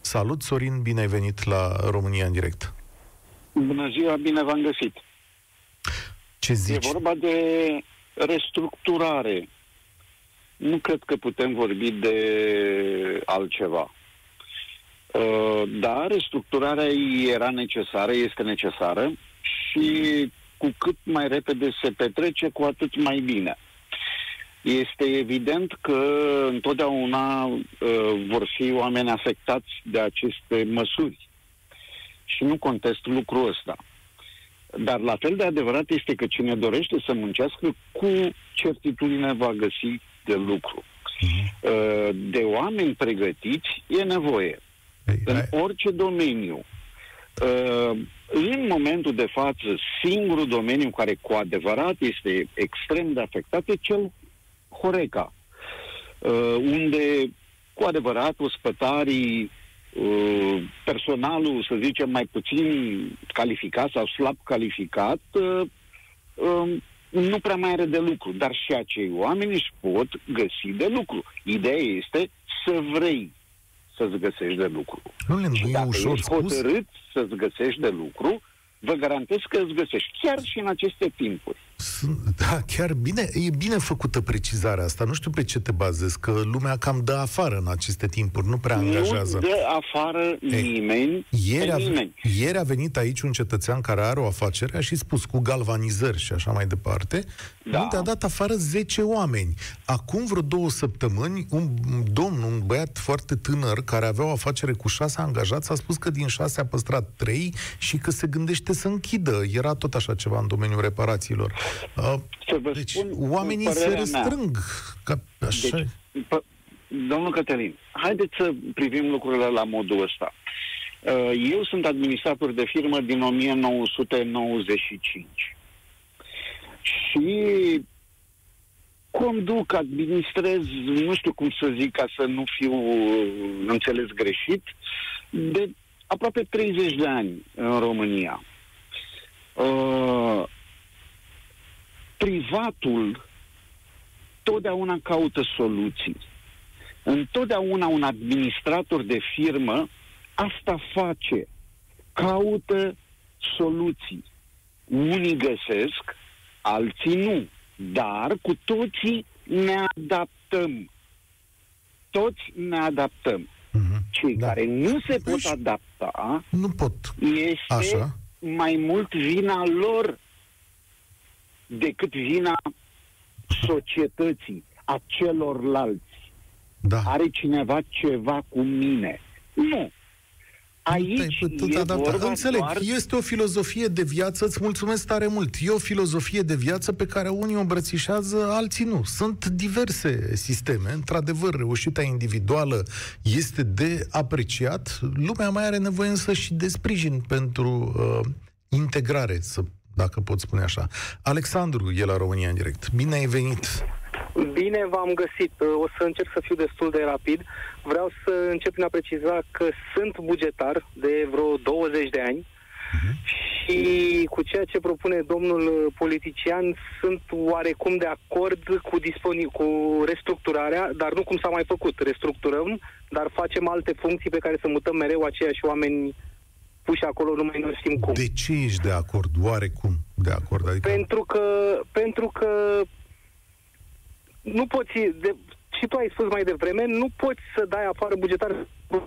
salut Sorin, bine ai venit la România în direct. Bună ziua, bine v-am găsit. Ce zici? E vorba de restructurare. Nu cred că putem vorbi de altceva. Uh, da, restructurarea era necesară, este necesară și cu cât mai repede se petrece, cu atât mai bine. Este evident că întotdeauna uh, vor fi oameni afectați de aceste măsuri. Și nu contest lucrul ăsta. Dar la fel de adevărat este că cine dorește să muncească, cu certitudine va găsi de lucru. Mhm. Uh, de oameni pregătiți e nevoie. În orice domeniu. Uh, în momentul de față, singurul domeniu care cu adevărat este extrem de afectat e cel Horeca, uh, unde cu adevărat ospătarii, uh, personalul, să zicem, mai puțin calificat sau slab calificat, uh, um, nu prea mai are de lucru, dar și acei oameni își pot găsi de lucru. Ideea este să vrei să-ți găsești de lucru. Nu, nu și e dacă ușor ești spus. hotărât să-ți găsești de lucru, vă garantez că îți găsești, chiar și în aceste timpuri. Da, chiar bine, e bine făcută precizarea asta. Nu știu pe ce te bazezi, că lumea cam dă afară în aceste timpuri, nu prea angajează. Nu dă afară nimeni, Ieri a, nimeni. ieri a venit aici un cetățean care are o afacere a și spus cu galvanizări și așa mai departe, da. unde a dat afară 10 oameni. Acum vreo două săptămâni, un domn, un băiat foarte tânăr, care avea o afacere cu șase angajați, a spus că din șase a păstrat trei și că se gândește să închidă. Era tot așa ceva în domeniul reparațiilor. Uh, Să vă deci, spun oamenii se părerea restrâng. Ca, așa Deci, p- domnul Cătălin, haideți să privim lucrurile la modul ăsta. Uh, Eu sunt administrator de firmă din 1995 și conduc, administrez, nu știu cum să zic ca să nu fiu uh, înțeles greșit, de aproape 30 de ani în România. Uh, privatul totdeauna caută soluții. Întotdeauna un administrator de firmă asta face. Caută soluții. Unii găsesc, alții nu. Dar cu toții ne adaptăm. Toți ne adaptăm. Cei da. care nu se pot adapta nu pot. este Așa. mai mult vina lor decât vina societății, a celorlalți. Da. Are cineva ceva cu mine? Nu. Aici Tot e adaptat. vorba Înțeleg, doar... este o filozofie de viață, îți mulțumesc tare mult. E o filozofie de viață pe care unii o îmbrățișează, alții nu. Sunt diverse sisteme. Într-adevăr, reușita individuală este de apreciat. Lumea mai are nevoie însă și de sprijin pentru uh, integrare, să, dacă pot spune așa. Alexandru e la România în direct. Bine ai venit! Bine v-am găsit. O să încerc să fiu destul de rapid. Vreau să încep prin a preciza că sunt bugetar de vreo 20 de ani și cu ceea ce propune domnul politician sunt oarecum de acord cu, disponi- cu restructurarea, dar nu cum s-a mai făcut. Restructurăm, dar facem alte funcții pe care să mutăm mereu aceiași oameni puși acolo, numai nu știm cum. De ce ești de acord? Oarecum de acord? Adică... Pentru că, pentru că nu poți, de, și tu ai spus mai devreme, nu poți să dai afară bugetar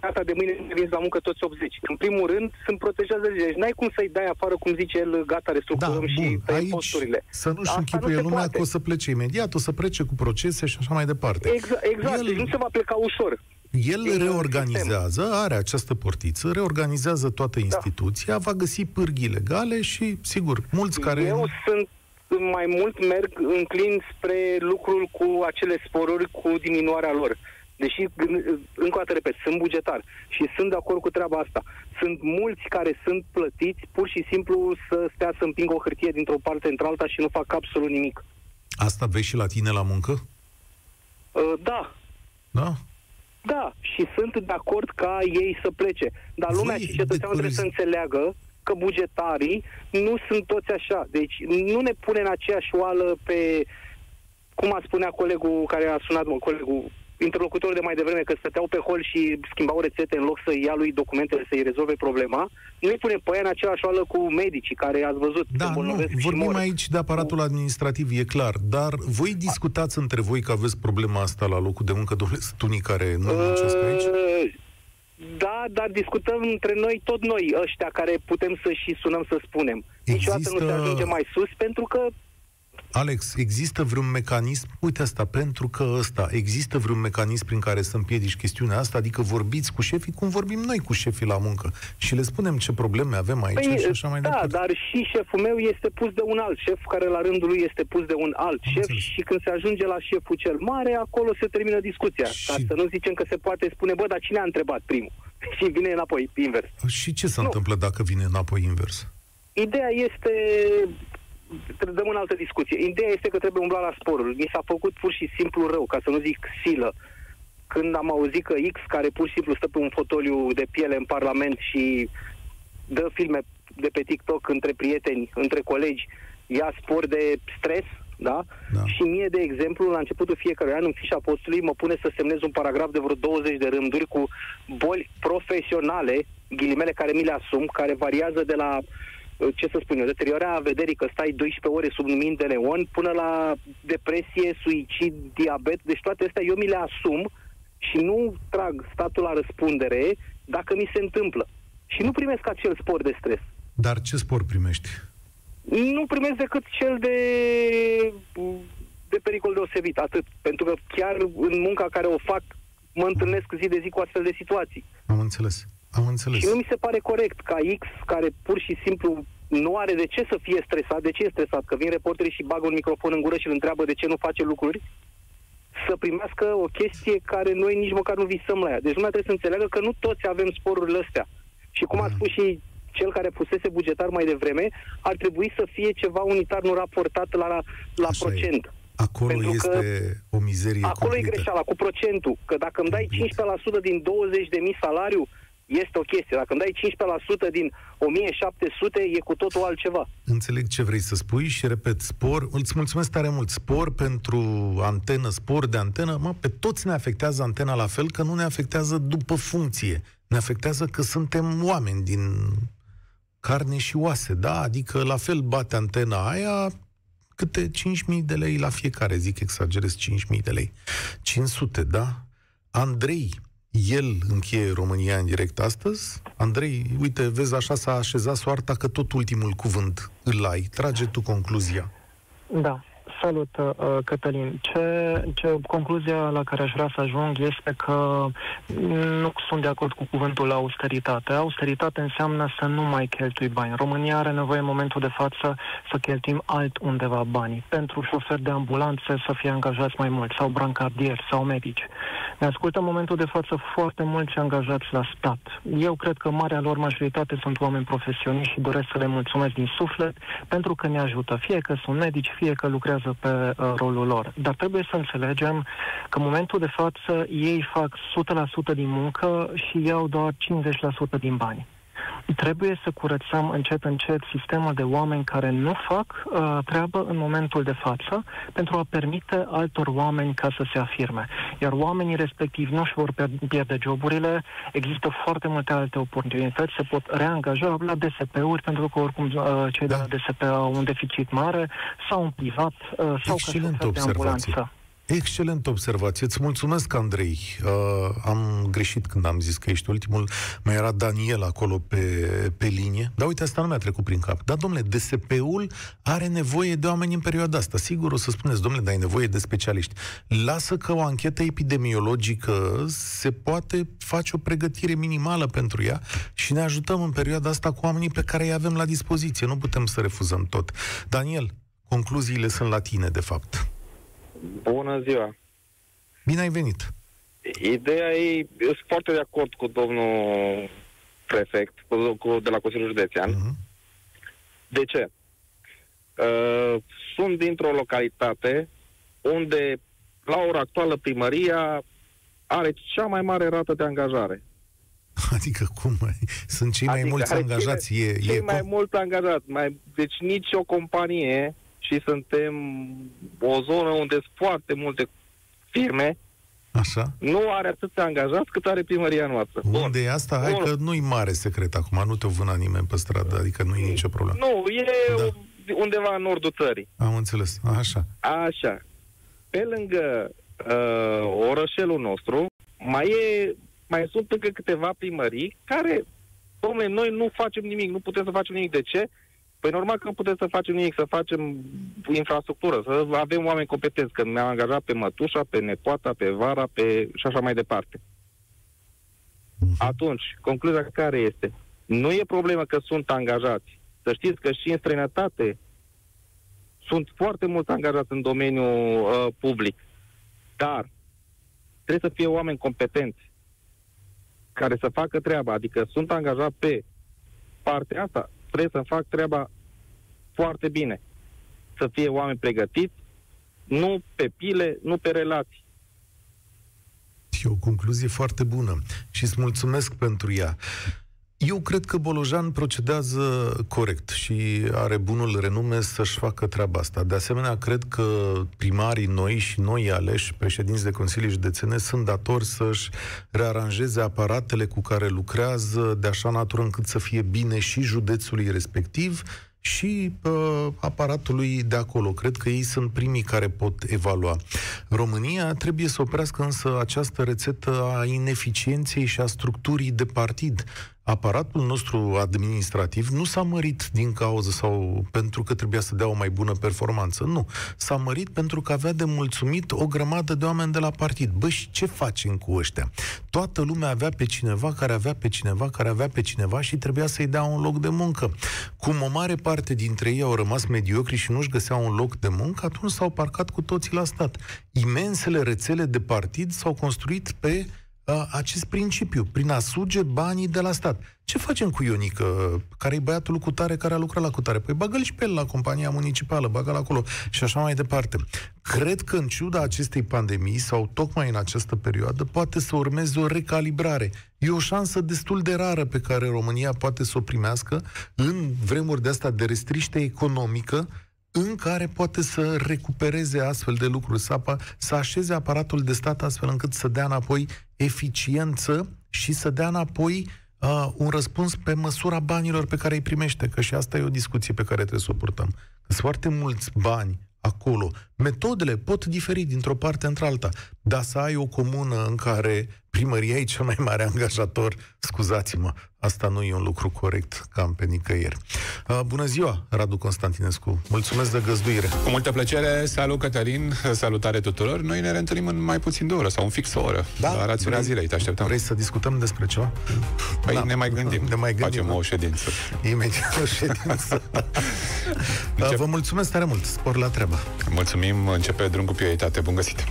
data de mâine vin la muncă toți 80. În primul rând, sunt protejați de lege. Deci n-ai cum să-i dai afară, cum zice el, gata, restructurăm Da, și bun, tăiem aici posturile. să nu-și Asta închipuie se lumea poate. că o să plece imediat, o să plece cu procese și așa mai departe. Exact, exact. El- deci nu se va pleca ușor. El reorganizează, are această portiță, reorganizează toată Da. instituția, va găsi pârghii legale și, sigur, mulți care... Eu sunt mai mult merg înclin spre lucrul cu acele sporuri cu diminuarea lor. Deși, gând- încă o dată repet, sunt bugetar și sunt de acord cu treaba asta. Sunt mulți care sunt plătiți pur și simplu să stea să împingă o hârtie dintr-o parte într-alta și nu fac absolut nimic. Asta vezi și la tine la muncă? Uh, da, Da? Da, și sunt de acord ca ei să plece. Dar lumea și cetățeanul trebuie să înțeleagă că bugetarii nu sunt toți așa. Deci nu ne pune în aceeași oală pe, cum a spunea colegul care a sunat, mă, colegul interlocutorul de mai devreme, că stăteau pe hol și schimbau rețete în loc să ia lui documentele să-i rezolve problema, nu îi pune pe ea în aceeași oală cu medicii care ați văzut. se Da, nu, îmbolnăvesc și vorbim mor. aici de aparatul administrativ, e clar, dar voi discutați între voi că aveți problema asta la locul de muncă, domnule, sunt unii care nu muncesc aici? Uh, Da, dar discutăm între noi, tot noi, ăștia care putem să și sunăm să spunem. Niciodată nu se Există- ajunge mai sus, pentru că Alex, există vreun mecanism, uite asta, pentru că ăsta, există vreun mecanism prin care să împiedici chestiunea asta, adică vorbiți cu șefii cum vorbim noi cu șefii la muncă și le spunem ce probleme avem aici și așa mai da, departe. dar și șeful meu este pus de un alt șef, care la rândul lui este pus de un alt șef și când se ajunge la șeful cel mare, acolo se termină discuția. Ca să nu zicem că se poate spune, bă, dar cine a întrebat primul? Și vine înapoi, invers. Și ce se întâmplă dacă vine înapoi invers? Ideea este dăm în altă discuție. Ideea este că trebuie umbla la sporul. Mi s-a făcut pur și simplu rău, ca să nu zic silă. Când am auzit că X, care pur și simplu stă pe un fotoliu de piele în Parlament și dă filme de pe TikTok între prieteni, între colegi, ia spor de stres, da? da? Și mie, de exemplu, la începutul fiecărui an, în fișa postului, mă pune să semnez un paragraf de vreo 20 de rânduri cu boli profesionale, ghilimele care mi le asum, care variază de la uh, ce să spun eu, deteriorarea vederii că stai 12 ore sub lumini de neon, până la depresie, suicid, diabet, deci toate astea eu mi le asum și nu trag statul la răspundere dacă mi se întâmplă. Și nu primesc acel spor de stres. Dar ce spor primești? Nu primesc decât cel de, de pericol deosebit, atât. Pentru că chiar în munca care o fac, mă întâlnesc zi de zi cu astfel de situații. Am înțeles. Am înțeles. Și nu mi se pare corect ca X, care pur și simplu nu are de ce să fie stresat, de ce e stresat? Că vin reporterii și bagă un microfon în gură și îl întreabă de ce nu face lucruri, să primească o chestie care noi nici măcar nu visăm la ea. Deci lumea trebuie să înțeleagă că nu toți avem sporurile astea. Și cum a spus și cel care fusese bugetar mai devreme, ar trebui să fie ceva unitar, nu raportat la, la, la procent. E. Acolo Pentru este că o mizerie Acolo cumplită. e greșeala, cu procentul. Că dacă îmi dai 15% din 20.000 salariu, este o chestie. Dacă îmi dai 15% din 1700, e cu totul altceva. Înțeleg ce vrei să spui și repet, spor, îți mulțumesc tare mult, spor pentru antenă, spor de antenă, mă, pe toți ne afectează antena la fel, că nu ne afectează după funcție. Ne afectează că suntem oameni din carne și oase, da? Adică la fel bate antena aia, câte 5.000 de lei la fiecare, zic exagerez, 5.000 de lei. 500, da? Andrei, el încheie România în direct astăzi. Andrei, uite, vezi, așa s-a așezat soarta că tot ultimul cuvânt îl ai. Trage tu concluzia. Da. Salut, uh, Cătălin. Ce, ce concluzia la care aș vrea să ajung este că nu sunt de acord cu cuvântul austeritate. Austeritate înseamnă să nu mai cheltui bani. România are nevoie în momentul de față să cheltuim alt undeva banii. Pentru șoferi de ambulanțe să fie angajați mai mult, sau brancardieri, sau medici. Ne ascultă în momentul de față foarte mulți angajați la stat. Eu cred că marea lor majoritate sunt oameni profesioniști și doresc să le mulțumesc din suflet pentru că ne ajută. Fie că sunt medici, fie că lucrează pe uh, rolul lor. Dar trebuie să înțelegem că în momentul de față ei fac 100% din muncă și iau doar 50% din bani. Trebuie să curățăm încet, încet sistemul de oameni care nu fac uh, treabă în momentul de față pentru a permite altor oameni ca să se afirme. Iar oamenii respectiv nu își vor pierde joburile, există foarte multe alte oportunități, se pot reangaja la DSP-uri, pentru că oricum uh, cei da. de la DSP au un deficit mare, sau în privat, uh, sau Excelent ca de ambulanță. Excelent observație. Îți mulțumesc, Andrei. Uh, am greșit când am zis că ești ultimul. Mai era Daniel acolo pe, pe linie. Dar uite, asta nu mi-a trecut prin cap. Dar, domnule, DSP-ul are nevoie de oameni în perioada asta. Sigur o să spuneți, domnule, dar ai nevoie de specialiști. Lasă că o anchetă epidemiologică se poate face o pregătire minimală pentru ea și ne ajutăm în perioada asta cu oamenii pe care îi avem la dispoziție. Nu putem să refuzăm tot. Daniel, concluziile sunt la tine, de fapt. Bună ziua! Bine ai venit! Ideea e, sunt foarte de acord cu domnul prefect cu, cu, de la Consiliul Județean. Uh-huh. De ce? Uh, sunt dintr-o localitate unde, la ora actuală, primăria are cea mai mare rată de angajare. Adică cum? Sunt cei adică mai mulți angajați? Cine, e, cei e mai mulți angajați. Mai, deci nici o companie și suntem o zonă unde sunt foarte multe firme. Așa. Nu are atâția angajați cât are primăria noastră. Unde e asta? Hai Bun. că nu-i mare secret acum, nu te-o vâna nimeni pe stradă, adică nu e nicio problemă. Nu, e da. undeva în nordul țării. Am înțeles, așa. Așa. Pe lângă uh, orășelul nostru, mai e mai sunt încă câteva primării care, domnule, noi nu facem nimic, nu putem să facem nimic. De ce? Păi normal că nu putem să facem nimic, să facem infrastructură, să avem oameni competenți, că mi-am angajat pe mătușa, pe nepoata, pe vara, pe și așa mai departe. Atunci, concluzia care este? Nu e problemă că sunt angajați. Să știți că și în străinătate sunt foarte mulți angajați în domeniul uh, public, dar trebuie să fie oameni competenți care să facă treaba, adică sunt angajat pe partea asta, trebuie să fac treaba foarte bine. Să fie oameni pregătiți, nu pe pile, nu pe relații. E o concluzie foarte bună și îți mulțumesc pentru ea. Eu cred că Bolojan procedează corect și are bunul renume să-și facă treaba asta. De asemenea, cred că primarii noi și noi aleși, președinți de Consilii Județene, sunt datori să-și rearanjeze aparatele cu care lucrează de așa natură încât să fie bine și județului respectiv, și uh, aparatului de acolo. Cred că ei sunt primii care pot evalua. România trebuie să oprească însă această rețetă a ineficienței și a structurii de partid aparatul nostru administrativ nu s-a mărit din cauză sau pentru că trebuia să dea o mai bună performanță. Nu. S-a mărit pentru că avea de mulțumit o grămadă de oameni de la partid. Bă, și ce facem cu ăștia? Toată lumea avea pe cineva care avea pe cineva care avea pe cineva și trebuia să-i dea un loc de muncă. Cum o mare parte dintre ei au rămas mediocri și nu-și găseau un loc de muncă, atunci s-au parcat cu toții la stat. Imensele rețele de partid s-au construit pe acest principiu, prin a suge banii de la stat. Ce facem cu Ionică, care e băiatul cu tare care a lucrat la cutare? Păi bagă-l și pe el la compania municipală, bagă-l acolo și așa mai departe. Cred că în ciuda acestei pandemii sau tocmai în această perioadă poate să urmeze o recalibrare. E o șansă destul de rară pe care România poate să o primească în vremuri de asta de restriște economică, în care poate să recupereze astfel de lucruri, să, apa, să așeze aparatul de stat astfel încât să dea înapoi eficiență și să dea înapoi uh, un răspuns pe măsura banilor pe care îi primește, că și asta e o discuție pe care trebuie să o purtăm. Sunt foarte mulți bani acolo. Metodele pot diferi dintr-o parte într-alta, dar să ai o comună în care primăria e cel mai mare angajator, scuzați-mă, asta nu e un lucru corect cam pe nicăieri. Uh, bună ziua, Radu Constantinescu. Mulțumesc de găzduire. Cu multă plăcere, salut Cătălin, salutare tuturor. Noi ne reîntâlnim în mai puțin de o oră sau un fix o oră. Da? La rațiunea vrei, zilei, te așteptăm. Vrei să discutăm despre ceva? Păi da. ne mai gândim. Ne mai gândim. Facem da? o ședință. Imediat o ședință. Încep... Vă mulțumesc tare mult. Spor la treabă. Mulțumim. Începe drum cu pioitate. Bun găsit.